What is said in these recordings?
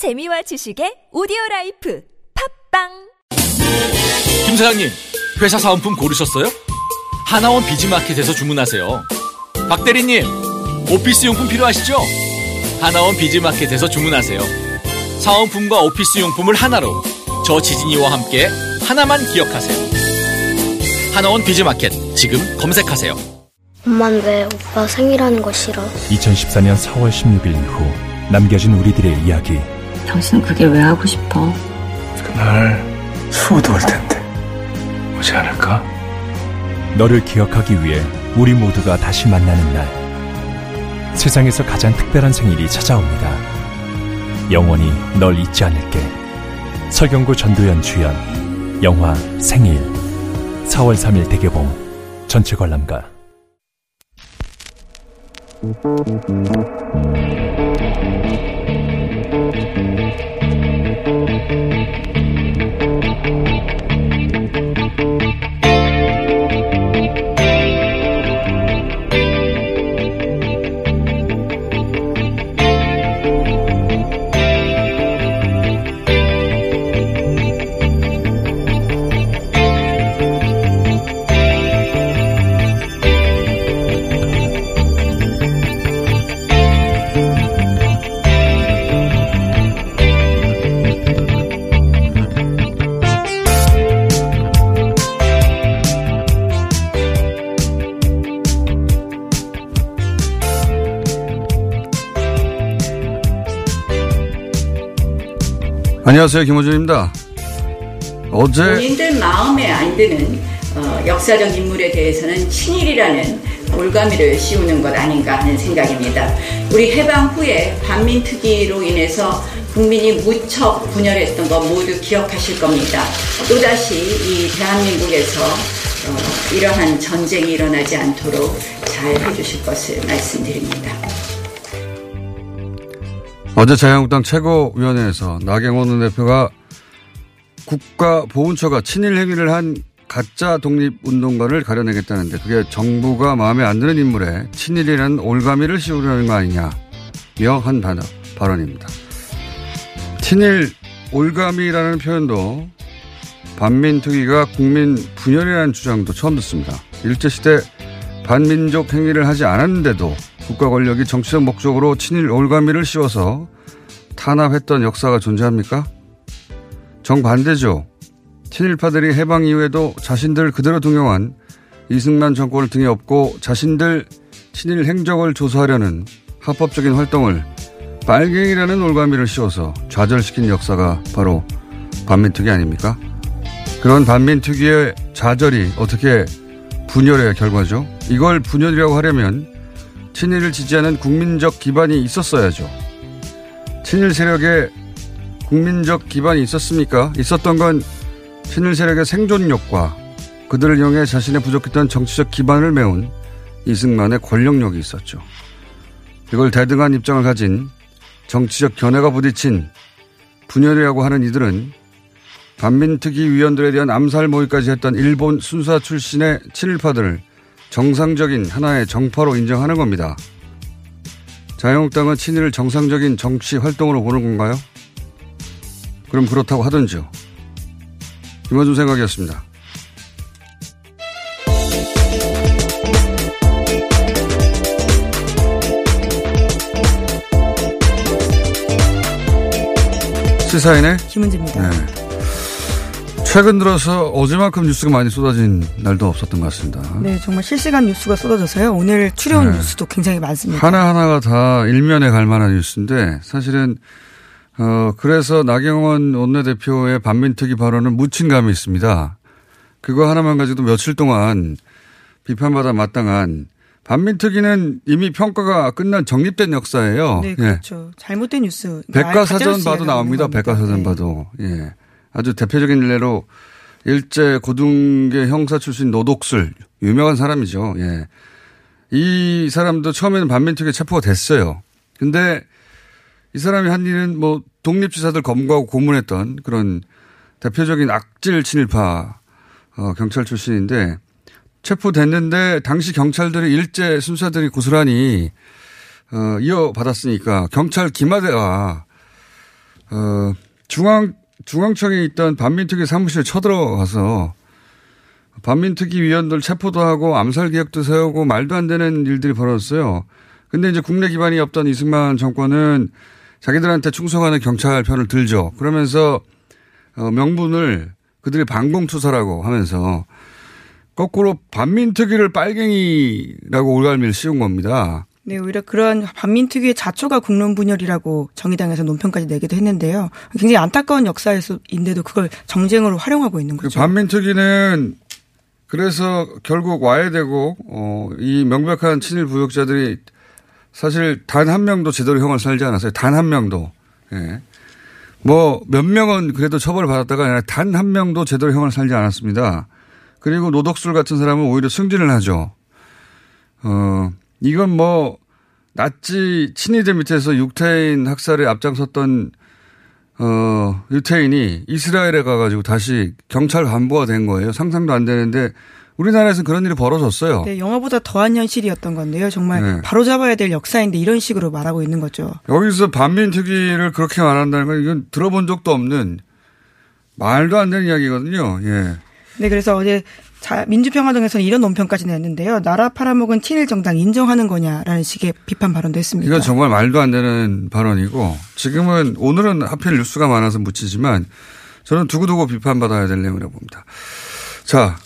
재미와 지식의 오디오 라이프 팟빵 김 사장님, 회사 사은품 고르셨어요? 하나원 비즈마켓에서 주문하세요. 박 대리님, 오피스 용품 필요하시죠? 하나원 비즈마켓에서 주문하세요. 사은품과 오피스 용품을 하나로 저 지진이와 함께 하나만 기억하세요. 하나원 비즈마켓 지금 검색하세요. 엄만 왜 오빠 생일하는 거 싫어? 2014년 4월 16일 이후 남겨진 우리들의 이야기 당신은 그게 왜 하고 싶어? 그날 수호도 올 텐데. 오지 않을까? 너를 기억하기 위해 우리 모두가 다시 만나는 날. 세상에서 가장 특별한 생일이 찾아옵니다. 영원히 널 잊지 않을게. 설경구 전도연 주연. 영화 생일. 4월 3일 대개봉. 전체 관람가 안녕하세요. 김호준입니다. 어제 본인들 마음에 안 드는 어, 역사적 인물에 대해서는 친일이라는 올가미를 씌우는 것 아닌가 하는 생각입니다. 우리 해방 후에 반민특위로 인해서 국민이 무척 분열했던 거 모두 기억하실 겁니다. 또다시 이 대한민국에서 어, 이러한 전쟁이 일어나지 않도록 잘 해주실 것을 말씀드립니다. 어제 자유한국당 최고위원회에서 나경원 원내대표가 국가보훈처가 친일 행위를 한 가짜 독립운동가를 가려내겠다는데 그게 정부가 마음에 안 드는 인물에 친일이라는 올가미를 씌우려는 거 아니냐 명한 단어, 발언입니다. 친일 올가미라는 표현도 반민특위가 국민 분열이라는 주장도 처음 듣습니다. 일제시대 반민족 행위를 하지 않았는데도 국가 권력이 정치적 목적으로 친일 올가미를 씌워서 탄압했던 역사가 존재합니까? 정반대죠. 친일파들이 해방 이후에도 자신들 그대로 등용한 이승만 정권을 등에 업고 자신들 친일 행적을 조사하려는 합법적인 활동을 빨갱이라는 올가미를 씌워서 좌절시킨 역사가 바로 반민특위 아닙니까? 그런 반민특위의 좌절이 어떻게 분열의 결과죠? 이걸 분열이라고 하려면 친일을 지지하는 국민적 기반이 있었어야죠. 친일 세력에 국민적 기반이 있었습니까? 있었던 건 친일 세력의 생존력과 그들을 이용해 자신의 부족했던 정치적 기반을 메운 이승만의 권력력이 있었죠. 이걸 대등한 입장을 가진 정치적 견해가 부딪힌 분열이라고 하는 이들은 반민특위 위원들에 대한 암살 모의까지 했던 일본 순사 출신의 친일파들을 정상적인 하나의 정파로 인정하는 겁니다. 자유한국당은 친일을 정상적인 정치 활동으로 보는 건가요? 그럼 그렇다고 하던지요. 김어준 생각이었습니다. 시사인의 김은지입니다. 네. 최근 들어서 어제만큼 뉴스가 많이 쏟아진 날도 없었던 것 같습니다. 네, 정말 실시간 뉴스가 쏟아져서요. 오늘 출연 네. 뉴스도 굉장히 많습니다. 하나하나가 다 일면에 갈 만한 뉴스인데 사실은 어 그래서 나경원 원내대표의 반민특위 발언은 묻힌 감이 있습니다. 그거 하나만 가지고도 며칠 동안 비판받아 마땅한 반민특위는 이미 평가가 끝난 정립된 역사예요. 네, 예. 그렇죠. 잘못된 뉴스. 백과사전 봐도 나옵니다. 겁니다. 백과사전 네. 봐도. 예. 아주 대표적인 예로 일제 고등계 형사 출신 노독술 유명한 사람이죠. 예. 이 사람도 처음에는 반민특위에 체포가 됐어요. 근데 이 사람이 한 일은 뭐 독립지사들 검거하고 고문했던 그런 대표적인 악질 친일파 어, 경찰 출신인데 체포됐는데 당시 경찰들이 일제 순사들이 고스란히 어, 이어받았으니까 경찰 기마대가 어, 중앙, 중앙청에 있던 반민특위 사무실에 쳐들어가서 반민특위 위원들 체포도 하고 암살 계획도 세우고 말도 안 되는 일들이 벌어졌어요. 근데 이제 국내 기반이 없던 이승만 정권은 자기들한테 충성하는 경찰 편을 들죠. 그러면서 어, 명분을 그들이 반공투사라고 하면서 거꾸로 반민특위를 빨갱이라고 올갈미를 씌운 겁니다. 네, 오히려 그런 반민특위의 자초가 국론 분열이라고 정의당에서 논평까지 내기도 했는데요. 굉장히 안타까운 역사에서인데도 그걸 정쟁으로 활용하고 있는 거죠. 반민특위는 그래서 결국 와야 되고 어, 이 명백한 친일 부역자들이 사실 단 한 명도 제대로 형을 살지 않았어요. 단 한 명도. 예. 뭐 몇 명은 그래도 처벌을 받았다가 아니라 단 한 명도 제대로 형을 살지 않았습니다. 그리고 노덕술 같은 사람은 오히려 승진을 하죠. 어, 이건 뭐, 나치 친위대 밑에서 육태인 학살에 앞장섰던, 어, 유태인이 이스라엘에 가가지고 다시 경찰 간부가 된 거예요. 상상도 안 되는데, 우리나라에서는 그런 일이 벌어졌어요. 네, 영화보다 더한 현실이었던 건데요. 정말 네. 바로 잡아야 될 역사인데 이런 식으로 말하고 있는 거죠. 여기서 반민특위를 그렇게 말한다는 건 이건 들어본 적도 없는 말도 안 되는 이야기거든요. 예. 네, 그래서 어제 자, 민주평화당에서는 이런 논평까지 냈는데요. 나라 팔아먹은 친일 정당 인정하는 거냐라는 식의 비판 발언도 했습니다. 이건 정말 말도 안 되는 발언이고 지금은 오늘은 하필 뉴스가 많아서 묻히지만 저는 두고두고 비판받아야 될 내용이라고 봅니다. 자,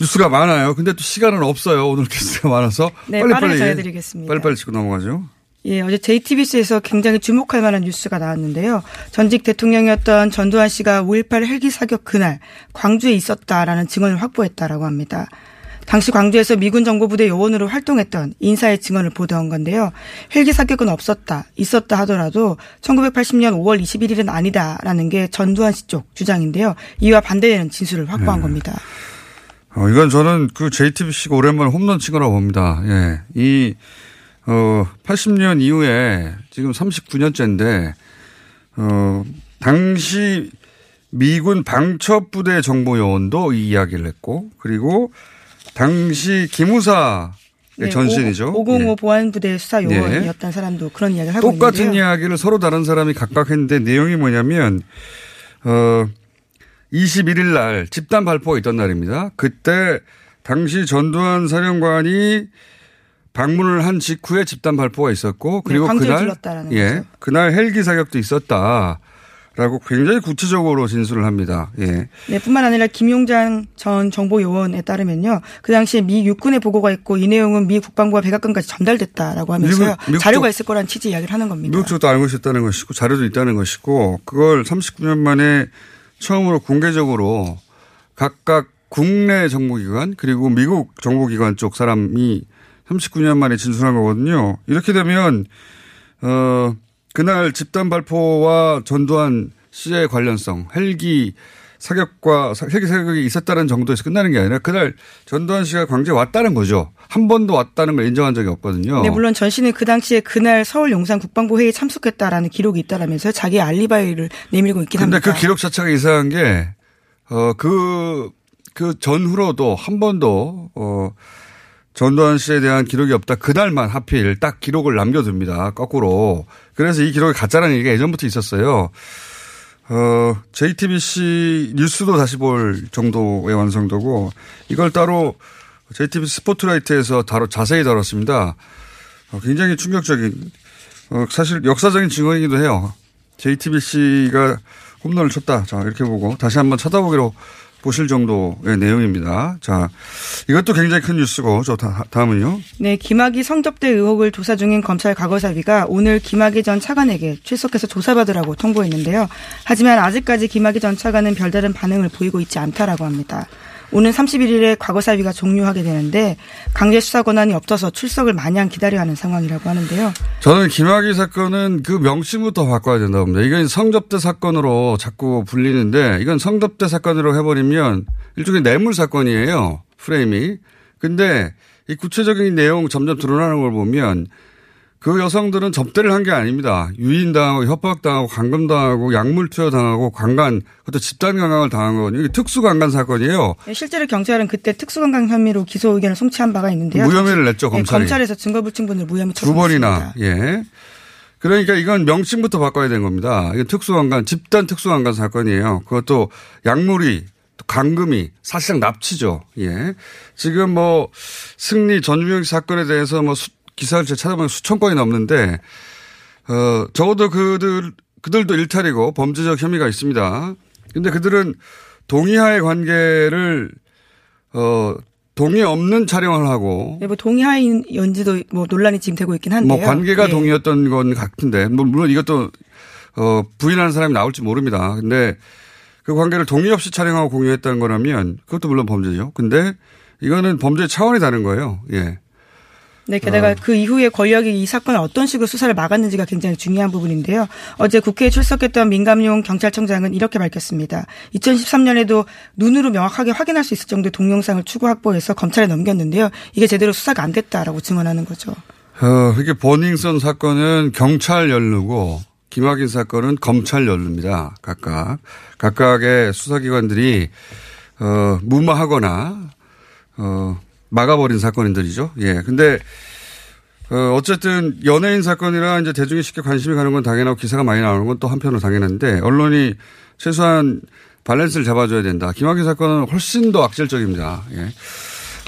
뉴스가 많아요. 근데 또 시간은 없어요. 오늘 뉴스가 많아서. 네, 빨리빨리. 전해드리겠습니다. 빨리빨리 짚고 넘어가죠. 예, 어제 JTBC에서 굉장히 주목할 만한 뉴스가 나왔는데요. 전직 대통령이었던 전두환 씨가 5.18 헬기 사격 그날 광주에 있었다라는 증언을 확보했다라고 합니다. 당시 광주에서 미군 정보부대 요원으로 활동했던 인사의 증언을 보도한 건데요. 헬기 사격은 없었다, 있었다 하더라도 1980년 5월 21일은 아니다라는 게 전두환 씨 쪽 주장인데요. 이와 반대되는 진술을 확보한 네. 겁니다. 어, 이건 저는 그 JTBC가 오랜만에 홈런 친 거라고 봅니다. 예. 이, 어, 80년 이후에 지금 39년째인데, 어, 당시 미군 방첩부대 정보요원도 이 이야기를 했고, 그리고 당시 기무사의 네, 전신이죠. 505 예. 보안부대 수사 요원이었던 사람도 그런 이야기를 하고 똑같은 있는데요. 이야기를 서로 다른 사람이 각각 했는데 내용이 뭐냐면 어 21일 날 집단 발포가 있던 날입니다. 그때 당시 전두환 사령관이 방문을 한 직후에 집단 발포가 있었고 그리고 네, 그날 예 거죠. 그날 헬기 사격도 있었다 라고 굉장히 구체적으로 진술을 합니다. 예. 네, 뿐만 아니라 김용장 전 정보요원에 따르면요. 그 당시에 미 육군의 보고가 있고 이 내용은 미 국방부와 백악관까지 전달됐다라고 하면서요. 미국- 자료가 쪽- 있을 거란 취지 이야기를 하는 겁니다. 미국 쪽도 알고 있었다는 것이고 자료도 있다는 것이고 그걸 39년 만에 처음으로 공개적으로 각각 국내 정보기관 그리고 미국 정보기관 쪽 사람이 39년 만에 진술한 거거든요. 이렇게 되면 어 그날 집단 발포와 전두환 씨의 관련성 헬기 사격과 사- 헬기 사격이 있었다는 정도에서 끝나는 게 아니라 그날 전두환 씨가 광주에 왔다는 거죠. 한 번도 왔다는 걸 인정한 적이 없거든요. 네, 물론 전 씨는 그 당시에 그날 서울 용산 국방부 회의에 참석했다라는 기록이 있다라면서 자기 알리바이를 내밀고 있긴 근데 합니다. 그 기록 자체가 이상한 게, 어, 그, 그 전후로도 한 번도, 어, 전두환 씨에 대한 기록이 없다. 그날만 하필 딱 기록을 남겨둡니다. 거꾸로. 그래서 이 기록이 가짜라는 얘기가 예전부터 있었어요. 어, JTBC 뉴스도 다시 볼 정도의 완성도고, 이걸 따로 JTBC 스포트라이트에서 다뤄, 자세히 다뤘습니다. 어, 굉장히 충격적인, 어, 사실 역사적인 증언이기도 해요. JTBC가 홈런을 쳤다. 자, 이렇게 보고 다시 한번 쳐다보기로 보실 정도의 내용입니다. 자, 이것도 굉장히 큰 뉴스고, 저 다, 다음은요. 네, 김학의 성접대 의혹을 조사 중인 검찰 과거사위가 오늘 김학의 전 차관에게 출석해서 조사받으라고 통보했는데요. 하지만 아직까지 김학의 전 차관은 별다른 반응을 보이고 있지 않다라고 합니다. 오는 31일에 과거사위가 종료하게 되는데 강제 수사 권한이 없어서 출석을 마냥 기다려야 하는 상황이라고 하는데요. 저는 김학의 사건은 그 명칭부터 바꿔야 된다고 봅니다. 이건 성접대 사건으로 자꾸 불리는데 이건 성접대 사건으로 해버리면 일종의 뇌물 사건이에요. 프레임이. 근데 이 구체적인 내용 점점 드러나는 걸 보면 그 여성들은 접대를 한 게 아닙니다. 유인당하고 협박당하고 감금당하고 약물 투여당하고 강간, 그것도 집단 강간을 당한 거거든요. 이게 특수강간 사건이에요. 네, 실제로 경찰은 그때 특수강간 혐의로 기소 의견을 송치한 바가 있는데요. 무혐의를 냈죠, 네, 검찰이. 검찰에서 증거불충분을 무혐의 두 번이나, 처분했습니다. 예. 그러니까 이건 명칭부터 바꿔야 되는 겁니다. 이건 특수강간, 집단 특수강간 사건이에요. 그것도 약물이, 또 강금이 사실상 납치죠. 예. 지금 뭐 승리 전유명 사건에 대해서 뭐 수, 기사를 제가 찾아보면 수천 건이 넘는데, 어, 적어도 그들, 그들도 일탈이고 범죄적 혐의가 있습니다. 근데 그들은 동의하의 관계를, 어, 동의 없는 촬영을 하고. 네, 뭐 동의하인연지도 뭐 논란이 지금 되고 있긴 한데요. 뭐 관계가 예. 동의였던 건 같은데, 뭐 물론 이것도 어 부인하는 사람이 나올지 모릅니다. 근데 그 관계를 동의 없이 촬영하고 공유했다는 거라면 그것도 물론 범죄죠. 근데 이거는 범죄 차원이 다른 거예요. 예. 네, 게다가 어. 그 이후에 권력이 이 사건을 어떤 식으로 수사를 막았는지가 굉장히 중요한 부분인데요. 어제 국회에 출석했던 민감용 경찰청장은 이렇게 밝혔습니다. 2013년에도 눈으로 명확하게 확인할 수 있을 정도의 동영상을 추구 확보해서 검찰에 넘겼는데요. 이게 제대로 수사가 안 됐다라고 증언하는 거죠. 어, 이게 버닝썬 사건은 경찰 연루고 김학인 사건은 검찰 연루입니다. 각각. 각각의 수사기관들이, 어, 무마하거나, 어, 막아버린 사건들이죠. 예. 근데, 어, 어쨌든 연예인 사건이라 이제 대중이 쉽게 관심이 가는 건 당연하고 기사가 많이 나오는 건 또 한편으로 당연한데 언론이 최소한 밸런스를 잡아줘야 된다. 김학의 사건은 훨씬 더 악질적입니다. 예.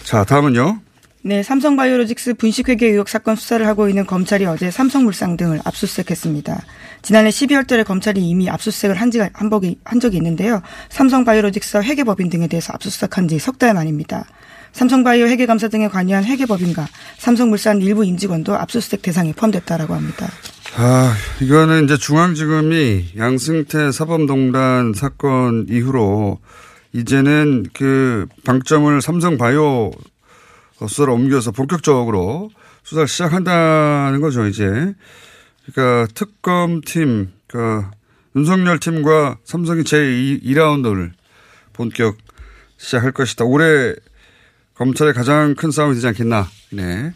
자, 다음은요. 네, 삼성바이오로직스 분식회계 의혹 사건 수사를 하고 있는 검찰이 어제 삼성물상 등을 압수수색했습니다. 지난해 12월 달에 검찰이 이미 압수수색을 한, 지가, 한, 적이, 한 적이 있는데요. 삼성바이오로직스와 회계법인 등에 대해서 압수수색한 지 석 달 만입니다. 삼성바이오 회계 감사 등에 관여한 회계법인과 삼성물산 일부 임직원도 압수수색 대상에 포함됐다라고 합니다. 아, 이거는 이제 중앙지검이 양승태 사법농단 사건 이후로 이제는 그 방점을 삼성바이오 수사로 옮겨서 본격적으로 수사를 시작한다는 거죠, 이제. 그러니까 특검팀, 그러니까 윤석열 팀과 삼성이 제2라운드를 본격 시작할 것이다. 올해 검찰의 가장 큰 싸움이 되지 않겠나. 네.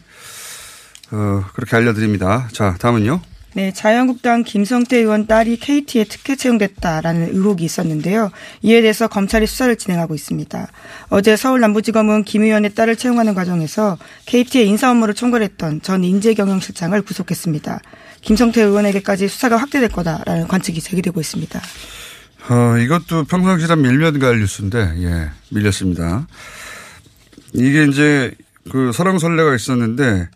어, 그렇게 알려드립니다. 자, 다음은요. 네, 자유한국당 김성태 의원 딸이 KT에 특혜 채용됐다라는 의혹이 있었는데요. 이에 대해서 검찰이 수사를 진행하고 있습니다. 어제 서울 남부지검은 김 의원의 딸을 채용하는 과정에서 KT의 인사 업무를 총괄했던 전 인재경영실장을 구속했습니다. 김성태 의원에게까지 수사가 확대될 거다라는 관측이 제기되고 있습니다. 어, 이것도 평상시란 밀면 갈 뉴스인데, 예, 밀렸습니다. 이게 이제 그 설왕설래가 있었는데,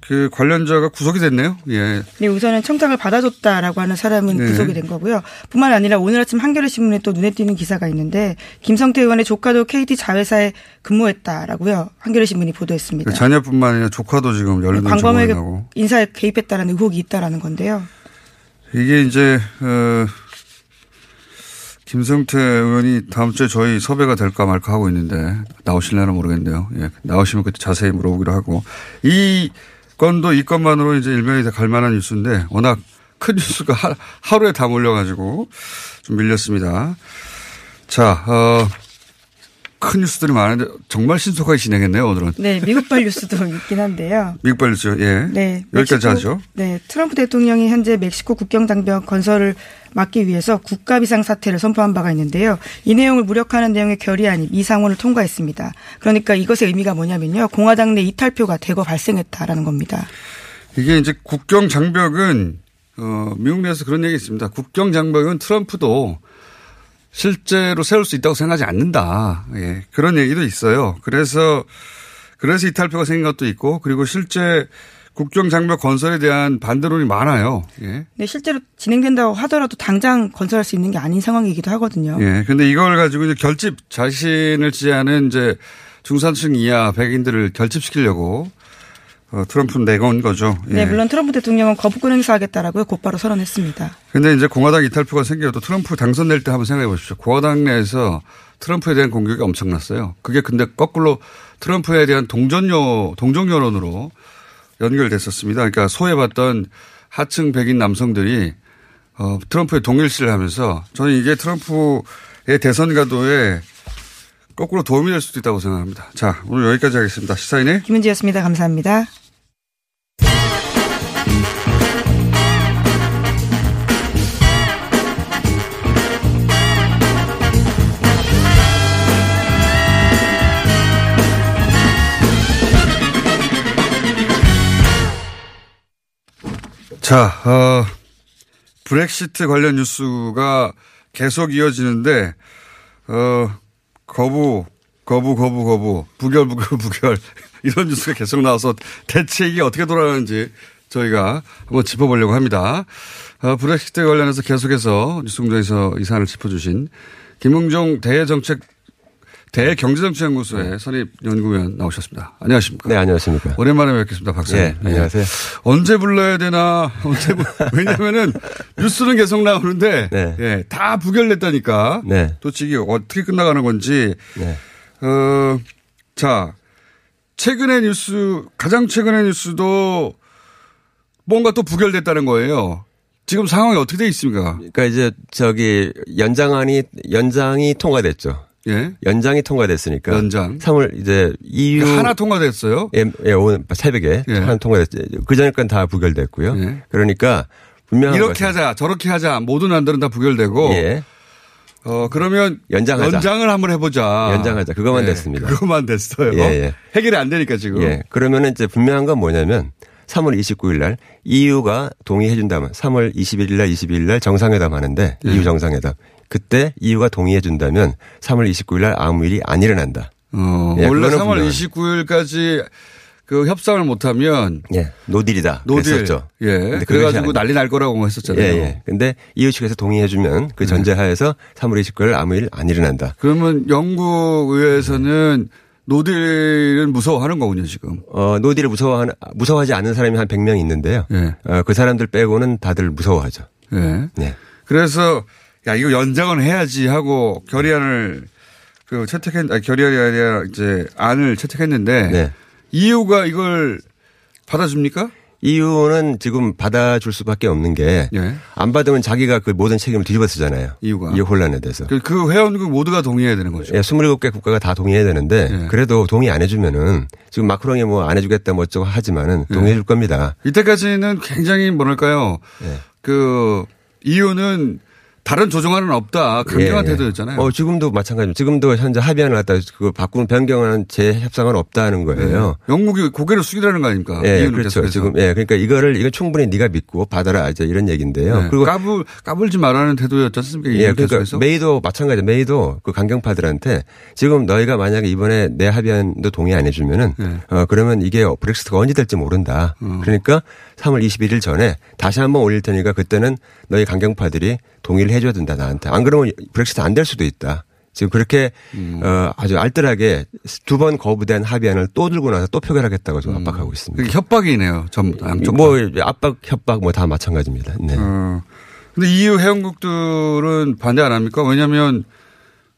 그 관련자가 구속이 됐네요. 예. 네, 우선은 청탁을 받아줬다라고 하는 사람은 네. 구속이 된 거고요. 뿐만 아니라 오늘 아침 한겨레 신문에 또 눈에 띄는 기사가 있는데 김성태 의원의 조카도 KT 자회사에 근무했다라고요. 한겨레 신문이 보도했습니다. 그 자녀뿐만 아니라 조카도 지금 연루된 광범위하게 정황이고 인사에 개입했다라는 의혹이 있다라는 건데요. 이게 이제 어 김성태 의원이 다음 주에 저희 섭외가 될까 말까 하고 있는데 나오실려나 모르겠는데요. 예, 나오시면 그때 자세히 물어보기로 하고 이 건도 이 건만으로 이제 일면이 다 갈만한 뉴스인데 워낙 큰 뉴스가 하, 하루에 다 몰려가지고 좀 밀렸습니다. 자, 어, 큰 뉴스들이 많은데 정말 신속하게 진행했네요 오늘은. 네, 미국발 뉴스도 있긴 한데요. 미국발 뉴스 예. 네. 여기까지 하죠. 네. 트럼프 대통령이 현재 멕시코 국경 장벽 건설을 막기 위해서 국가 비상 사태를 선포한 바가 있는데요. 이 내용을 무력화하는 내용의 결의안이 이 상원을 통과했습니다. 그러니까 이것의 의미가 뭐냐면요. 공화당 내 이탈표가 대거 발생했다라는 겁니다. 이게 이제 국경 장벽은 어 미국 내에서 그런 얘기 있습니다. 국경 장벽은 트럼프도 실제로 세울 수 있다고 생각하지 않는다. 예. 그런 얘기도 있어요. 그래서 그래서 이탈표가 생긴 것도 있고 그리고 실제 국경 장벽 건설에 대한 반대론이 많아요. 예. 네, 실제로 진행된다고 하더라도 당장 건설할 수 있는 게 아닌 상황이기도 하거든요. 예. 근데 이걸 가지고 이제 결집 자신을 지지하는 이제 중산층 이하 백인들을 결집시키려고 어, 트럼프는 내건 거죠. 예. 네, 물론 트럼프 대통령은 거부권 행사하겠다라고 곧바로 선언했습니다. 근데 이제 공화당 이탈표가 생겨도 트럼프 당선될 때 한번 생각해 보십시오. 공화당 내에서 트럼프에 대한 공격이 엄청났어요. 그게 근데 거꾸로 트럼프에 대한 동전요, 동정 여론으로 연결됐었습니다. 그러니까 소외받던 하층 백인 남성들이 어, 트럼프에 동일시를 하면서 저는 이게 트럼프의 대선 가도에 거꾸로 도움이 될 수도 있다고 생각합니다. 자, 오늘 여기까지 하겠습니다. 시사인의 김은지였습니다. 감사합니다. 자, 어, 브렉시트 관련 뉴스가 계속 이어지는데, 어, 거부, 거부, 거부, 거부, 부결, 부결, 부결. 이런 뉴스가 계속 나와서 대체 이게 어떻게 돌아가는지 저희가 한번 짚어보려고 합니다. 어, 브렉시트 관련해서 계속해서 뉴스공장에서 이 사안을 짚어주신 김웅종 대정책 대경제정치연구소의 선임 연구위원 나오셨습니다. 안녕하십니까? 네, 안녕하십니까? 오랜만에 뵙겠습니다, 박사님. 네, 안녕하세요. 언제 불러야 되나, 언제, 불- 왜냐면은 뉴스는 계속 나오는데, 네. 예, 다 부결됐다니까. 네. 도대체 어떻게 끝나가는 건지, 네. 어, 자, 최근의 뉴스, 가장 최근의 뉴스도 뭔가 또 부결됐다는 거예요. 지금 상황이 어떻게 돼 있습니까? 그러니까 이제 저기 연장안이 연장이 통과됐죠. 예. 연장이 통과됐으니까 연장. 3월 이제 EU 하나 통과됐어요. 예, 예, 오늘 새벽에 예. 하나 통과됐죠. 그 전에 건다 부결됐고요. 예. 그러니까 분명한 이렇게 하자, 저렇게 하자, 모든 안들은 다 부결되고, 예. 어, 그러면 연장하자. 연장을 한번 해보자. 연장하자. 그것만 예, 됐습니다. 그것만 됐어요. 예, 예. 해결이 안 되니까 지금. 예. 그러면은 이제 분명한 건 뭐냐면 3월 29일 날 EU가 동의해 준다면 3월 21일 날 22일 날 정상회담 하는데 예. EU 정상회담. 그때 EU가 동의해 준다면 3월 29일 날 아무 일이 안 일어난다. 어, 예, 원래 그거는 3월 분명한. 29일까지 그 협상을 못하면 예. no deal이다. no deal. 그랬었죠. 예. 그래가지고 난리 날 거라고 했었잖아요. 예, 예. 근데 EU 측에서 동의해 주면 그 전제하에서 3월 29일 아무 일 안 일어난다. 그러면 영국 의회에서는 no deal은 무서워하는 거군요, 지금. 어, no deal을 무서워하는, 무서워하지 않는 사람이 한 100명 있는데요. 예. 어, 그 사람들 빼고는 다들 무서워하죠. 예. 네. 그래서 야 이거 연장은 해야지 하고 결의안을 그 채택했 아니 결의안이 아니라 이제 안을 채택했는데 네. EU가 이걸 받아줍니까? EU는 지금 받아줄 수밖에 없는 게안 예. 받으면 자기가 그 모든 책임을 뒤집어 쓰잖아요. EU가 이 혼란에 대해서. 그, 그 회원국 모두가 동의해야 되는 거죠. 예, 27개 국가가 다 동의해야 되는데 예. 그래도 동의 안 해주면은 지금 마크롱이 뭐 안 해주겠다 뭐 어쩌고 하지만은 예. 동의해 줄 겁니다. 이때까지는 굉장히 뭐랄까요. 예. 그 EU는 다른 조정안은 없다. 강경한 예, 예. 태도였잖아요. 어, 지금도 마찬가지입니다. 지금도 현재 합의안을 갖다 그 바꾸는 변경하는 재협상은 없다는 거예요. 예. 영국이 고개를 숙이라는 거 아닙니까? 예, 그렇죠. 계속해서. 지금 예, 그러니까 이거를 이건 충분히 네가 믿고 받아라 이제 이런 얘기인데요. 예. 그리고 까불 까불지 말라는 태도였지 않습니까? 예, 그러니까 계속해서? 메이도 마찬가지. 메이도 그 강경파들한테 지금 너희가 만약에 이번에 내 합의안도 동의 안 해주면은 네. 어 그러면 이게 브렉시트가 언제 될지 모른다. 어. 그러니까 3월 21일 전에 다시 한번 올릴 테니까 그때는 너희 강경파들이 동의를 해줘야 된다 나한테. 안 그러면 브렉시트 안 될 수도 있다. 지금 그렇게 음. 어 아주 알뜰하게 두 번 거부된 합의안을 또 들고 나서 또 표결하겠다고 지금 압박하고 있습니다. 그게 협박이네요. 전부 다 양쪽. 뭐 압박 협박 뭐 다 마찬가지입니다. 네. 어. 근데 EU 회원국들은 반대 안 합니까? 왜냐하면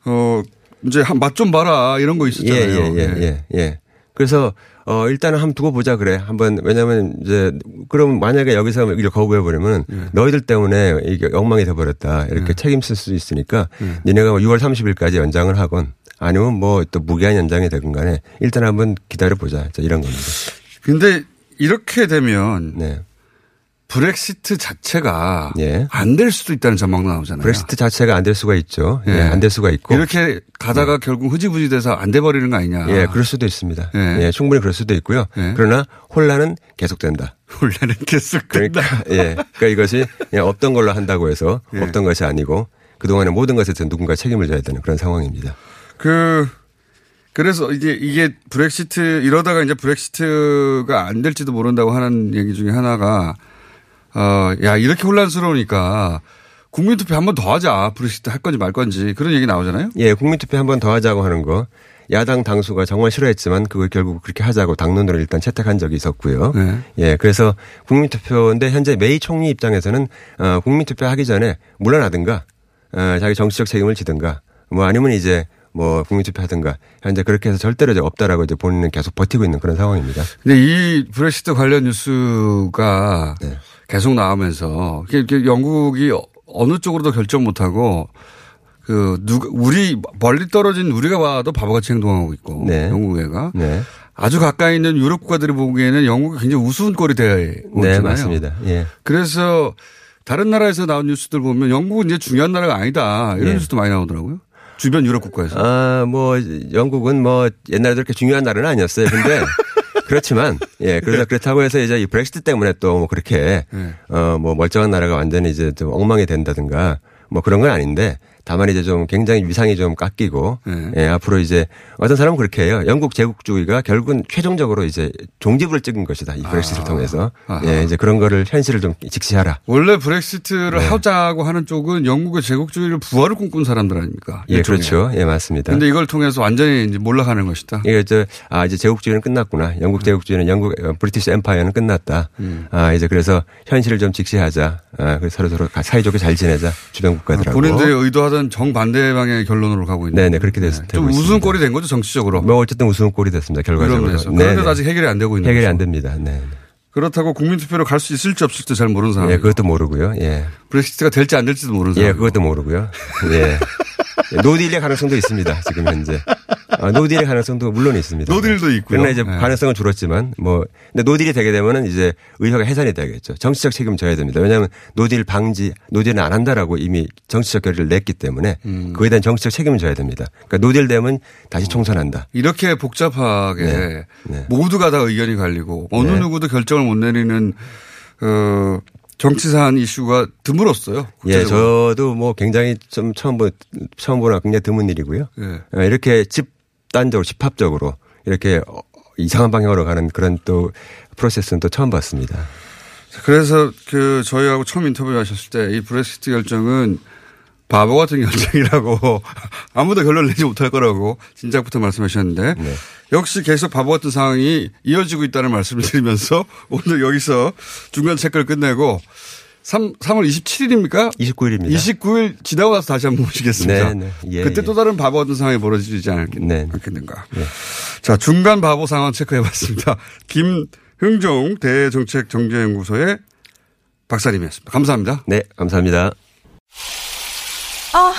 어 이제 맛 좀 봐라 이런 거 있었잖아요. 예, 예, 예, 예, 예. 그래서 어 일단은 한번 두고 보자 그래. 한번 왜냐면 이제 그럼 만약에 여기서 이걸 거부해 버리면 예. 너희들 때문에 이게 엉망이 돼 버렸다. 이렇게 책임질 수 있으니까 예. 니네가 6월 30일까지 연장을 하건 아니면 뭐 또 무기한 연장이 되건 간에 일단 한번 기다려 보자. 이런 겁니다. 근데 이렇게 되면 네. 브렉시트 자체가 예. 안될 수도 있다는 전망도 나오잖아요. 브렉시트 자체가 안 될 수가 있죠. 예. 예. 안 될 수가 있고. 이렇게 가다가 결국 흐지부지 돼서 안 돼 버리는 거 아니냐. 예, 그럴 수도 있습니다. 예. 예, 충분히 그럴 수도 있고요. 예. 그러나 혼란은 계속된다. 원래는 계속 그러니까 된다. 예, 그러니까 이것이 없던 걸로 한다고 해서 예. 없던 것이 아니고 그 동안의 모든 것에 대해서 누군가 책임을 져야 되는 그런 상황입니다. 그 그래서 이게 이게 브렉시트 이러다가 이제 브렉시트가 안 될지도 모른다고 하는 얘기 중에 하나가 어 야 이렇게 혼란스러우니까 국민투표 한 번 더 하자 브렉시트 할 건지 말 건지 그런 얘기 나오잖아요. 예, 국민투표 한 번 더 하자고 하는 거 야당 당수가 정말 싫어했지만 그걸 결국 그렇게 하자고 당론으로 일단 채택한 적이 있었고요. 네. 예, 그래서 국민투표인데 현재 메이 총리 입장에서는 어, 국민투표 하기 전에 물러나든가 어, 자기 정치적 책임을 지든가 뭐 아니면 이제 뭐 국민투표 하든가 현재 그렇게 해서 절대로 이제 없다라고 이제 본인은 계속 버티고 있는 그런 상황입니다. 근데 이 브렉시트 관련 뉴스가 네. 계속 나오면서 영국이 어느 쪽으로도 결정 못하고 그 누가 우리 멀리 떨어진 우리가 봐도 바보같이 행동하고 있고 네. 영국 의회가 네. 아주 가까이 있는 유럽 국가들이 보기에는 영국이 굉장히 우스운 꼴이 되어 있잖아요. 네, 맞습니다. 예. 그래서 다른 나라에서 나온 뉴스들 보면 영국은 이제 중요한 나라가 아니다 이런 네. 뉴스도 많이 나오더라고요. 주변 유럽 국가에서. 아, 뭐, 영국은 뭐, 옛날에 그렇게 중요한 나라는 아니었어요. 근데, 그렇지만 예 그래서 그렇다고 해서 이제 이 브렉시트 때문에 또 뭐 그렇게 네. 어뭐 멀쩡한 나라가 완전히 이제 좀 엉망이 된다든가 뭐 그런 건 아닌데 다만 이제 좀 굉장히 위상이 좀 깎이고 네. 예 앞으로 이제 어떤 사람은 그렇게 해요 영국 제국주의가 결국은 최종적으로 이제 종지부를 찍은 것이다 이 브렉시트를 통해서 아하. 예 이제 그런 거를 현실을 좀 직시하라 원래 브렉시트를 네. 하자고 하는 쪽은 영국의 제국주의를 부활을 꿈꾼 사람들 아닙니까? 예 일종의. 그렇죠 예 맞습니다. 근데 이걸 통해서 완전히 이제 몰락하는 것이다. 이게 이제 아 이제 제국주의는 끝났구나. 영국 제국주의는 영국 어, 브리티시 엠파이어는 끝났다. 음. 아 이제 그래서 현실을 좀 직시하자. 아 그래서 서로 서로 가- 사이좋게 잘 지내자. 주변 국가들하고. 본인들이 의도하 던 정반대 방향의 결론으로 가고 있는. 네네 그렇게 됐, 좀 우스운 꼴이 된 거죠 정치적으로. 뭐 어쨌든 우스운 꼴이 됐습니다. 결과적으로. 네, 네. 아직 해결이 안 되고 있는 해결이 거죠. 안 됩니다. 네. 그렇다고 국민투표로 갈 수 있을지 없을지 잘 모르는 상황. 예, 그것도 모르고요. 예. 브렉시트가 될지 안 될지도 모르는 상황. 예, 그것도 모르고요. 예. no deal의 가능성도 있습니다. 지금 현재. 아, no deal의 가능성도 물론 있습니다. no deal도 있고요. 그러나 이제 네. 가능성은 줄었지만 뭐 근데 no deal이 되게 되면은 이제 의회가 해산이 되겠죠. 정치적 책임 져야 됩니다. 왜냐하면 no deal 방지, no deal은 안 한다라고 이미 정치적 결의를 냈기 때문에 음. 그에 대한 정치적 책임을 져야 됩니다. 그러니까 no deal 되면 다시 총선한다. 이렇게 복잡하게 네. 네. 모두가 다 의견이 갈리고 어느 네. 누구도 결정을 못 내리는 어 정치 사안 이슈가 드물었어요. 예, 국제적으로. 저도 뭐 굉장히 좀 처음 보 처음 보나 굉장히 드문 일이고요. 예. 어, 이렇게 집단적으로 집합적으로 이렇게 어, 이상한 방향으로 가는 그런 또 프로세스는 또 처음 봤습니다. 그래서 그 저희하고 처음 인터뷰하셨을 때 이 브렉시트 결정은 바보 같은 결정이라고 아무도 결론 내지 못할 거라고 진작부터 말씀하셨는데 네. 역시 계속 바보 같은 상황이 이어지고 있다는 말씀을 드리면서 오늘 여기서 중간 체크를 끝내고 3, 3월 27일입니까? 29일입니다. 29일 지나고 나서 다시 한번 모시겠습니다. 네, 네. 예, 그때 예. 또 다른 바보 같은 상황이 벌어지지 않겠, 네. 않겠는가. 자, 중간 바보 상황 체크해 봤습니다. 김흥종 대정책정제연구소의 박사님이었습니다. 감사합니다. 네, 감사합니다.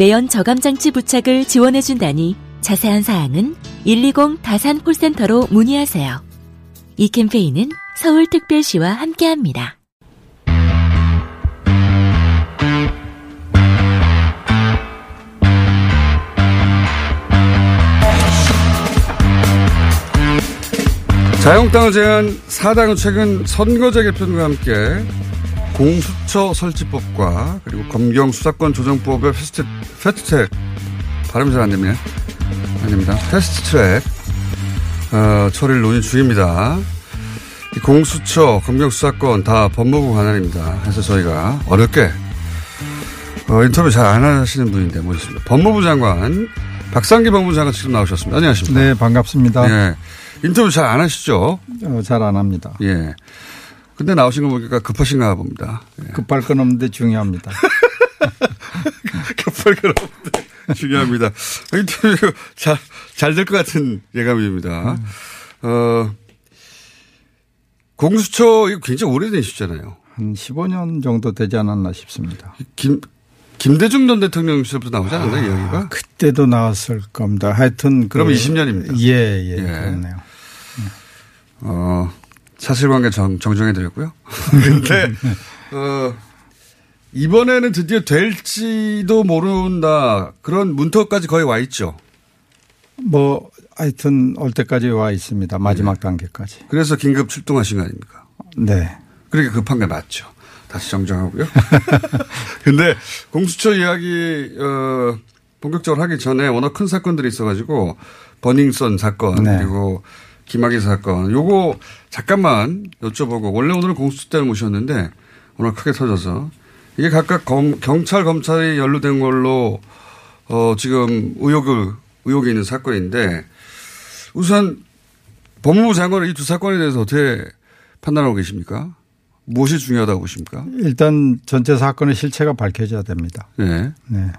매연 저감장치 부착을 지원해준다니 자세한 사항은 120 다산 콜센터로 문의하세요. 이 캠페인은 서울특별시와 함께합니다. 자유한국당을 제한 사당은 최근 선거제 개편과 함께 공수처 설치법과 그리고 검경 수사권 조정법의 패스트, 패스트트랙 발음이 잘안 됩니다. 아닙니다. 패스트트랙 어, 처리를 논의 중입니다. 이 공수처, 검경 수사권 다 법무부 관할입니다. 그래서 저희가 어렵게 어, 인터뷰 잘 안 하시는 분인데 모셨습니다. 법무부 장관 박상기 법무장관 지금 나오셨습니다. 안녕하십니까? 네, 반갑습니다. 예. 인터뷰 잘 안 하시죠? 어, 잘안 합니다. 예. 근데 나오신 거 보니까 급하신가 봅니다. 예. 급할 건 없는데 중요합니다. 급할 건 없는데 중요합니다. 잘, 잘 될 것 같은 예감입니다. 음. 어, 공수처 이거 굉장히 오래된 이슈잖아요. 한 15년 정도 되지 않았나 싶습니다. 김, 김대중 전 대통령 시절부터 나오지 않았나요, 이야기가? 그때도 나왔을 겁니다. 하여튼. 그럼 20년입니다. 예, 예, 그렇네요. 어, 사실관계 정, 정정해드렸고요. 근데, 어, 이번에는 드디어 될지도 모른다. 그런 문턱까지 거의 와 있죠. 뭐, 하여튼 올 때까지 와 있습니다. 마지막 단계까지. 그래서 긴급 출동하신 거 아닙니까? 네. 그렇게 급한 게 맞죠. 다시 정정하고요. 근데 공수처 이야기, 어, 본격적으로 하기 전에 워낙 큰 사건들이 있어가지고 버닝썬 사건 네. 그리고 김학의 사건 요거 잠깐만 여쭤보고 원래 오늘 공수처 때를 모셨는데 워낙 크게 터져서 이게 각각 검, 경찰 검찰이 연루된 걸로 어, 지금 의혹을 의혹이 있는 사건인데 우선 법무부 장관은 이 두 사건에 대해서 어떻게 판단하고 계십니까? 무엇이 중요하다고 보십니까? 일단 전체 사건의 실체가 밝혀져야 됩니다. 네. 네.